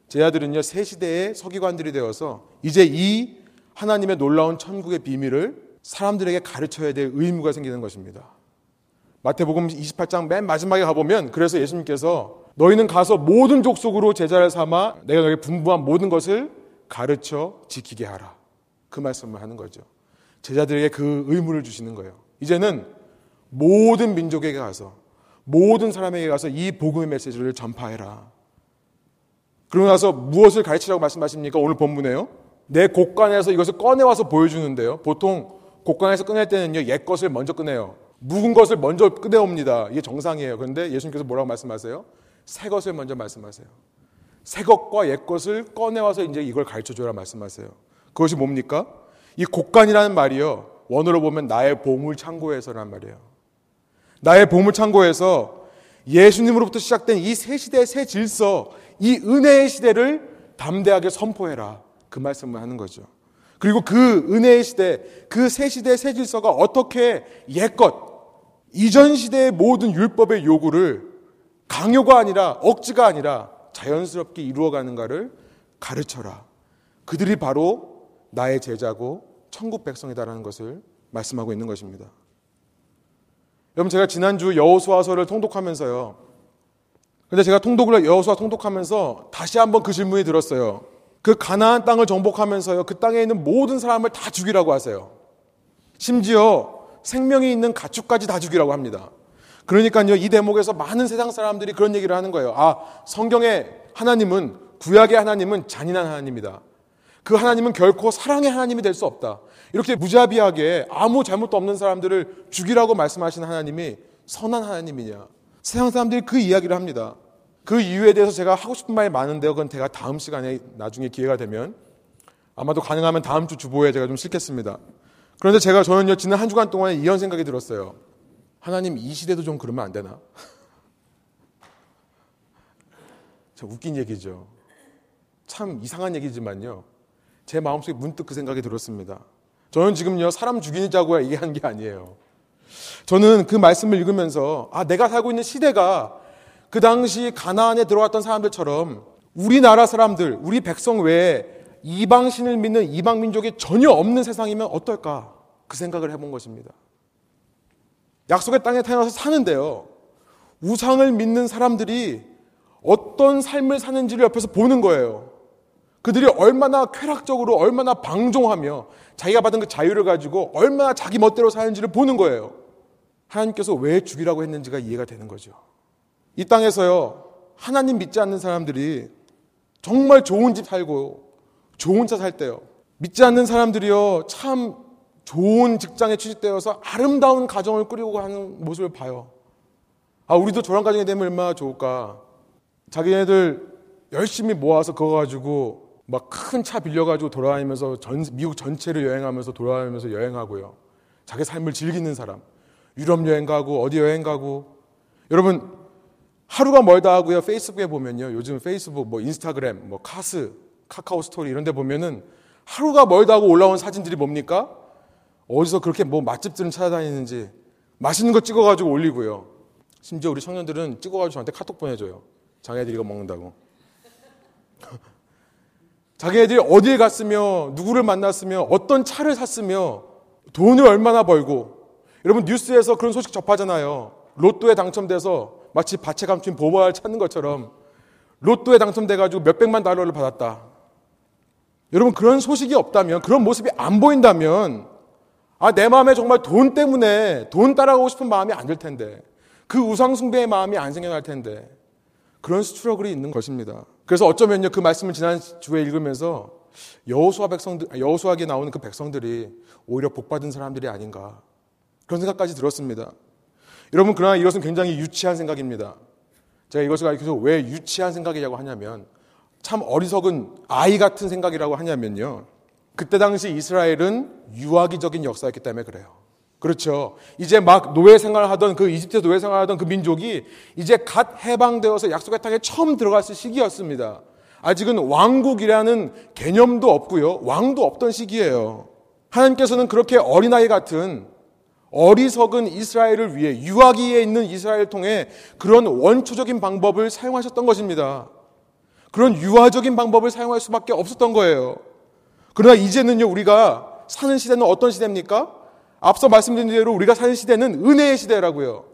제자들은요 새 시대의 서기관들이 되어서 이제 이 하나님의 놀라운 천국의 비밀을 사람들에게 가르쳐야 될 의무가 생기는 것입니다. 마태복음 28장 맨 마지막에 가보면 그래서 예수님께서 너희는 가서 모든 족속으로 제자를 삼아 내가 너에게 분부한 모든 것을 가르쳐 지키게 하라. 그 말씀을 하는 거죠. 제자들에게 그 의무를 주시는 거예요. 이제는 모든 민족에게 가서 모든 사람에게 가서 이 복음의 메시지를 전파해라. 그러고 나서 무엇을 가르치라고 말씀하십니까? 오늘 본문에요. 내 곡간에서 이것을 꺼내와서 보여주는데요. 보통 곡간에서 꺼낼 때는요, 옛 것을 먼저 꺼내요. 묵은 것을 먼저 꺼내옵니다. 이게 정상이에요. 그런데 예수님께서 뭐라고 말씀하세요? 새 것을 먼저 말씀하세요. 새 것과 옛 것을 꺼내와서 이제 이걸 가르쳐 줘라 말씀하세요. 그것이 뭡니까? 이 곡간이라는 말이요. 원어로 보면 나의 보물 창고에서란 말이에요. 나의 보물 창고에서 예수님으로부터 시작된 이 새 시대의 새 질서, 이 은혜의 시대를 담대하게 선포해라. 그 말씀을 하는 거죠. 그리고 그 은혜의 시대, 그 새 시대의 새 질서가 어떻게 옛것, 이전 시대의 모든 율법의 요구를 강요가 아니라 억지가 아니라 자연스럽게 이루어가는가를 가르쳐라. 그들이 바로 나의 제자고 천국 백성이다라는 것을 말씀하고 있는 것입니다. 여러분 제가 지난주 여호수아서를 통독하면서요. 근데 제가 통독을 여호수아 통독하면서 다시 한번 그 질문이 들었어요. 그 가나안 땅을 정복하면서요. 그 땅에 있는 모든 사람을 다 죽이라고 하세요. 심지어 생명이 있는 가축까지 다 죽이라고 합니다. 그러니까요. 이 대목에서 많은 세상 사람들이 그런 얘기를 하는 거예요. 아, 성경의 하나님은 구약의 하나님은 잔인한 하나님이다. 그 하나님은 결코 사랑의 하나님이 될 수 없다. 이렇게 무자비하게 아무 잘못도 없는 사람들을 죽이라고 말씀하시는 하나님이 선한 하나님이냐. 세상 사람들이 그 이야기를 합니다. 그 이유에 대해서 제가 하고 싶은 말이 많은데요. 그건 제가 다음 시간에 나중에 기회가 되면 아마도 가능하면 다음 주 주보에 제가 좀 싣겠습니다. 그런데 제가 저는요, 지난 한 주간 동안에 이런 생각이 들었어요. 하나님 이 시대도 좀 그러면 안 되나? 참 웃긴 얘기죠. 참 이상한 얘기지만요. 제 마음속에 문득 그 생각이 들었습니다. 저는 지금요, 사람 죽이자고 얘기하는 게 아니에요. 저는 그 말씀을 읽으면서, 아, 내가 살고 있는 시대가 그 당시 가나안에 들어왔던 사람들처럼 우리나라 사람들, 우리 백성 외에 이방신을 믿는 이방 민족이 전혀 없는 세상이면 어떨까? 그 생각을 해본 것입니다. 약속의 땅에 태어나서 사는데요. 우상을 믿는 사람들이 어떤 삶을 사는지를 옆에서 보는 거예요. 그들이 얼마나 쾌락적으로 얼마나 방종하며 자기가 받은 그 자유를 가지고 얼마나 자기 멋대로 사는지를 보는 거예요. 하나님께서 왜 죽이라고 했는지가 이해가 되는 거죠. 이 땅에서요, 하나님 믿지 않는 사람들이 정말 좋은 집 살고 좋은 차 살 때요. 믿지 않는 사람들이요, 참 좋은 직장에 취직되어서 아름다운 가정을 꾸리고 가는 모습을 봐요. 아, 우리도 저런 가정이 되면 얼마나 좋을까. 자기네들 열심히 모아서 그거 가지고 막 큰 차 빌려가지고 돌아다니면서 전, 미국 전체를 여행하면서 돌아다니면서 여행하고요. 자기 삶을 즐기는 사람. 유럽 여행 가고 어디 여행 가고. 여러분, 하루가 멀다 하고요. 페이스북에 보면요. 요즘 페이스북, 뭐 인스타그램, 뭐 카스, 카카오 스토리 이런 데 보면은 하루가 멀다 하고 올라온 사진들이 뭡니까? 어디서 그렇게 뭐 맛집들을 찾아다니는지 맛있는 거 찍어가지고 올리고요. 심지어 우리 청년들은 찍어가지고 저한테 카톡 보내줘요. 자기네들이 이거 먹는다고. 자기네들이 어디에 갔으며 누구를 만났으며 어떤 차를 샀으며 돈을 얼마나 벌고 여러분 뉴스에서 그런 소식 접하잖아요. 로또에 당첨돼서 마치 밭에 감춘 보화를 찾는 것처럼 로또에 당첨돼가지고 몇백만 달러를 받았다. 여러분 그런 소식이 없다면 그런 모습이 안 보인다면 아, 내 마음에 정말 돈 때문에 돈 따라가고 싶은 마음이 안 들 텐데 그 우상 숭배의 마음이 안 생겨날 텐데 그런 스트러글이 있는 것입니다. 그래서 어쩌면요 그 말씀을 지난 주에 읽으면서 여호수아 백성들 여호수아에 나오는 그 백성들이 오히려 복 받은 사람들이 아닌가 그런 생각까지 들었습니다. 여러분, 그러나 이것은 굉장히 유치한 생각입니다. 제가 이것을 가르쳐서 왜 유치한 생각이라고 하냐면 참 어리석은 아이 같은 생각이라고 하냐면요. 그때 당시 이스라엘은 유아기적인 역사였기 때문에 그래요. 그렇죠. 이제 막 노예 생활을 하던 그 이집트 노예 생활을 하던 그 민족이 이제 갓 해방되어서 약속의 땅에 처음 들어갔을 시기였습니다. 아직은 왕국이라는 개념도 없고요. 왕도 없던 시기예요. 하나님께서는 그렇게 어린아이 같은 어리석은 이스라엘을 위해 유아기에 있는 이스라엘을 통해 그런 원초적인 방법을 사용하셨던 것입니다. 그런 유아적인 방법을 사용할 수밖에 없었던 거예요. 그러나 이제는요, 우리가 사는 시대는 어떤 시대입니까? 앞서 말씀드린 대로 우리가 사는 시대는 은혜의 시대라고요.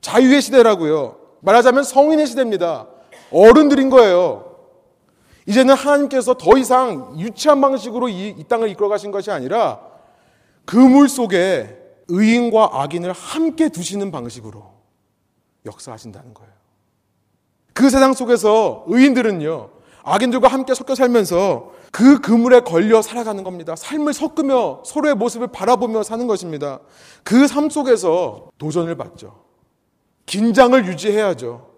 자유의 시대라고요. 말하자면 성인의 시대입니다. 어른들인 거예요. 이제는 하나님께서 더 이상 유치한 방식으로 이, 이 땅을 이끌어 가신 것이 아니라 그물 속에 의인과 악인을 함께 두시는 방식으로 역사하신다는 거예요. 그 세상 속에서 의인들은요, 악인들과 함께 섞여 살면서 그 그물에 걸려 살아가는 겁니다. 삶을 섞으며 서로의 모습을 바라보며 사는 것입니다. 그 삶 속에서 도전을 받죠. 긴장을 유지해야죠.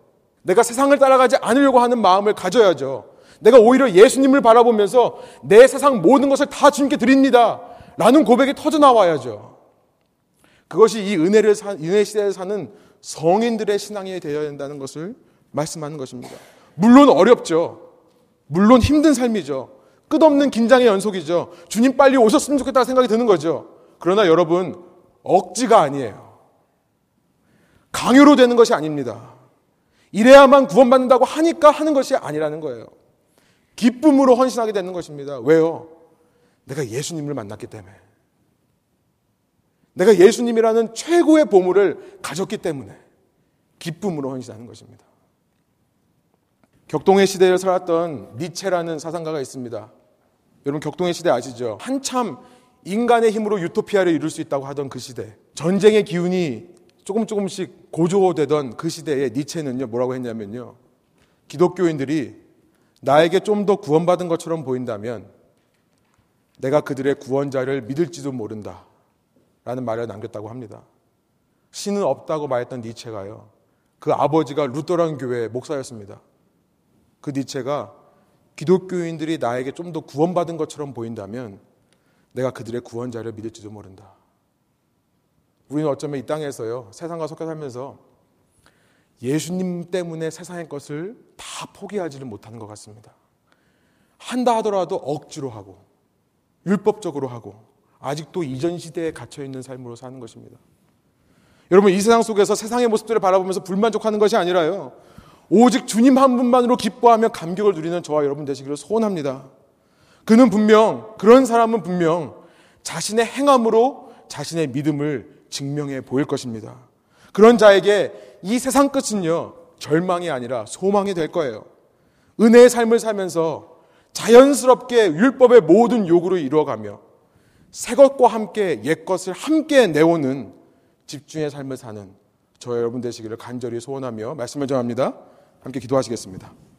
내가 세상을 따라가지 않으려고 하는 마음을 가져야죠. 내가 오히려 예수님을 바라보면서 내 세상 모든 것을 다 주님께 드립니다. 라는 고백이 터져 나와야죠. 그것이 이 은혜를 사, 은혜 시대에 사는 성인들의 신앙이 되어야 된다는 것을 말씀하는 것입니다. 물론 어렵죠. 물론 힘든 삶이죠. 끝없는 긴장의 연속이죠. 주님 빨리 오셨으면 좋겠다는 생각이 드는 거죠. 그러나 여러분, 억지가 아니에요. 강요로 되는 것이 아닙니다. 이래야만 구원받는다고 하니까 하는 것이 아니라는 거예요. 기쁨으로 헌신하게 되는 것입니다. 왜요? 내가 예수님을 만났기 때문에. 내가 예수님이라는 최고의 보물을 가졌기 때문에 기쁨으로 헌신하는 것입니다. 격동의 시대를 살았던 니체라는 사상가가 있습니다. 여러분 격동의 시대 아시죠? 한참 인간의 힘으로 유토피아를 이룰 수 있다고 하던 그 시대. 전쟁의 기운이 조금 조금씩 고조되던 그 시대에 니체는요 뭐라고 했냐면요. 기독교인들이 나에게 좀 더 구원받은 것처럼 보인다면 내가 그들의 구원자를 믿을지도 모른다. 라는 말을 남겼다고 합니다. 신은 없다고 말했던 니체가요. 그 아버지가 루터란 교회의 목사였습니다. 그 니체가 기독교인들이 나에게 좀 더 구원받은 것처럼 보인다면 내가 그들의 구원자를 믿을지도 모른다. 우리는 어쩌면 이 땅에서요, 세상과 섞여 살면서 예수님 때문에 세상의 것을 다 포기하지를 못하는 것 같습니다. 한다 하더라도 억지로 하고, 율법적으로 하고, 아직도 이전 시대에 갇혀 있는 삶으로 사는 것입니다. 여러분, 이 세상 속에서 세상의 모습들을 바라보면서 불만족하는 것이 아니라요, 오직 주님 한 분만으로 기뻐하며 감격을 누리는 저와 여러분 되시기를 소원합니다. 그는 분명, 그런 사람은 분명 자신의 행함으로 자신의 믿음을 증명해 보일 것입니다. 그런 자에게 이 세상 끝은요, 절망이 아니라 소망이 될 거예요. 은혜의 삶을 살면서 자연스럽게 율법의 모든 요구를 이루어가며 새 것과 함께 옛 것을 함께 내오는 집중의 삶을 사는 저 여러분 되시기를 간절히 소원하며 말씀을 전합니다. 함께 기도하시겠습니다.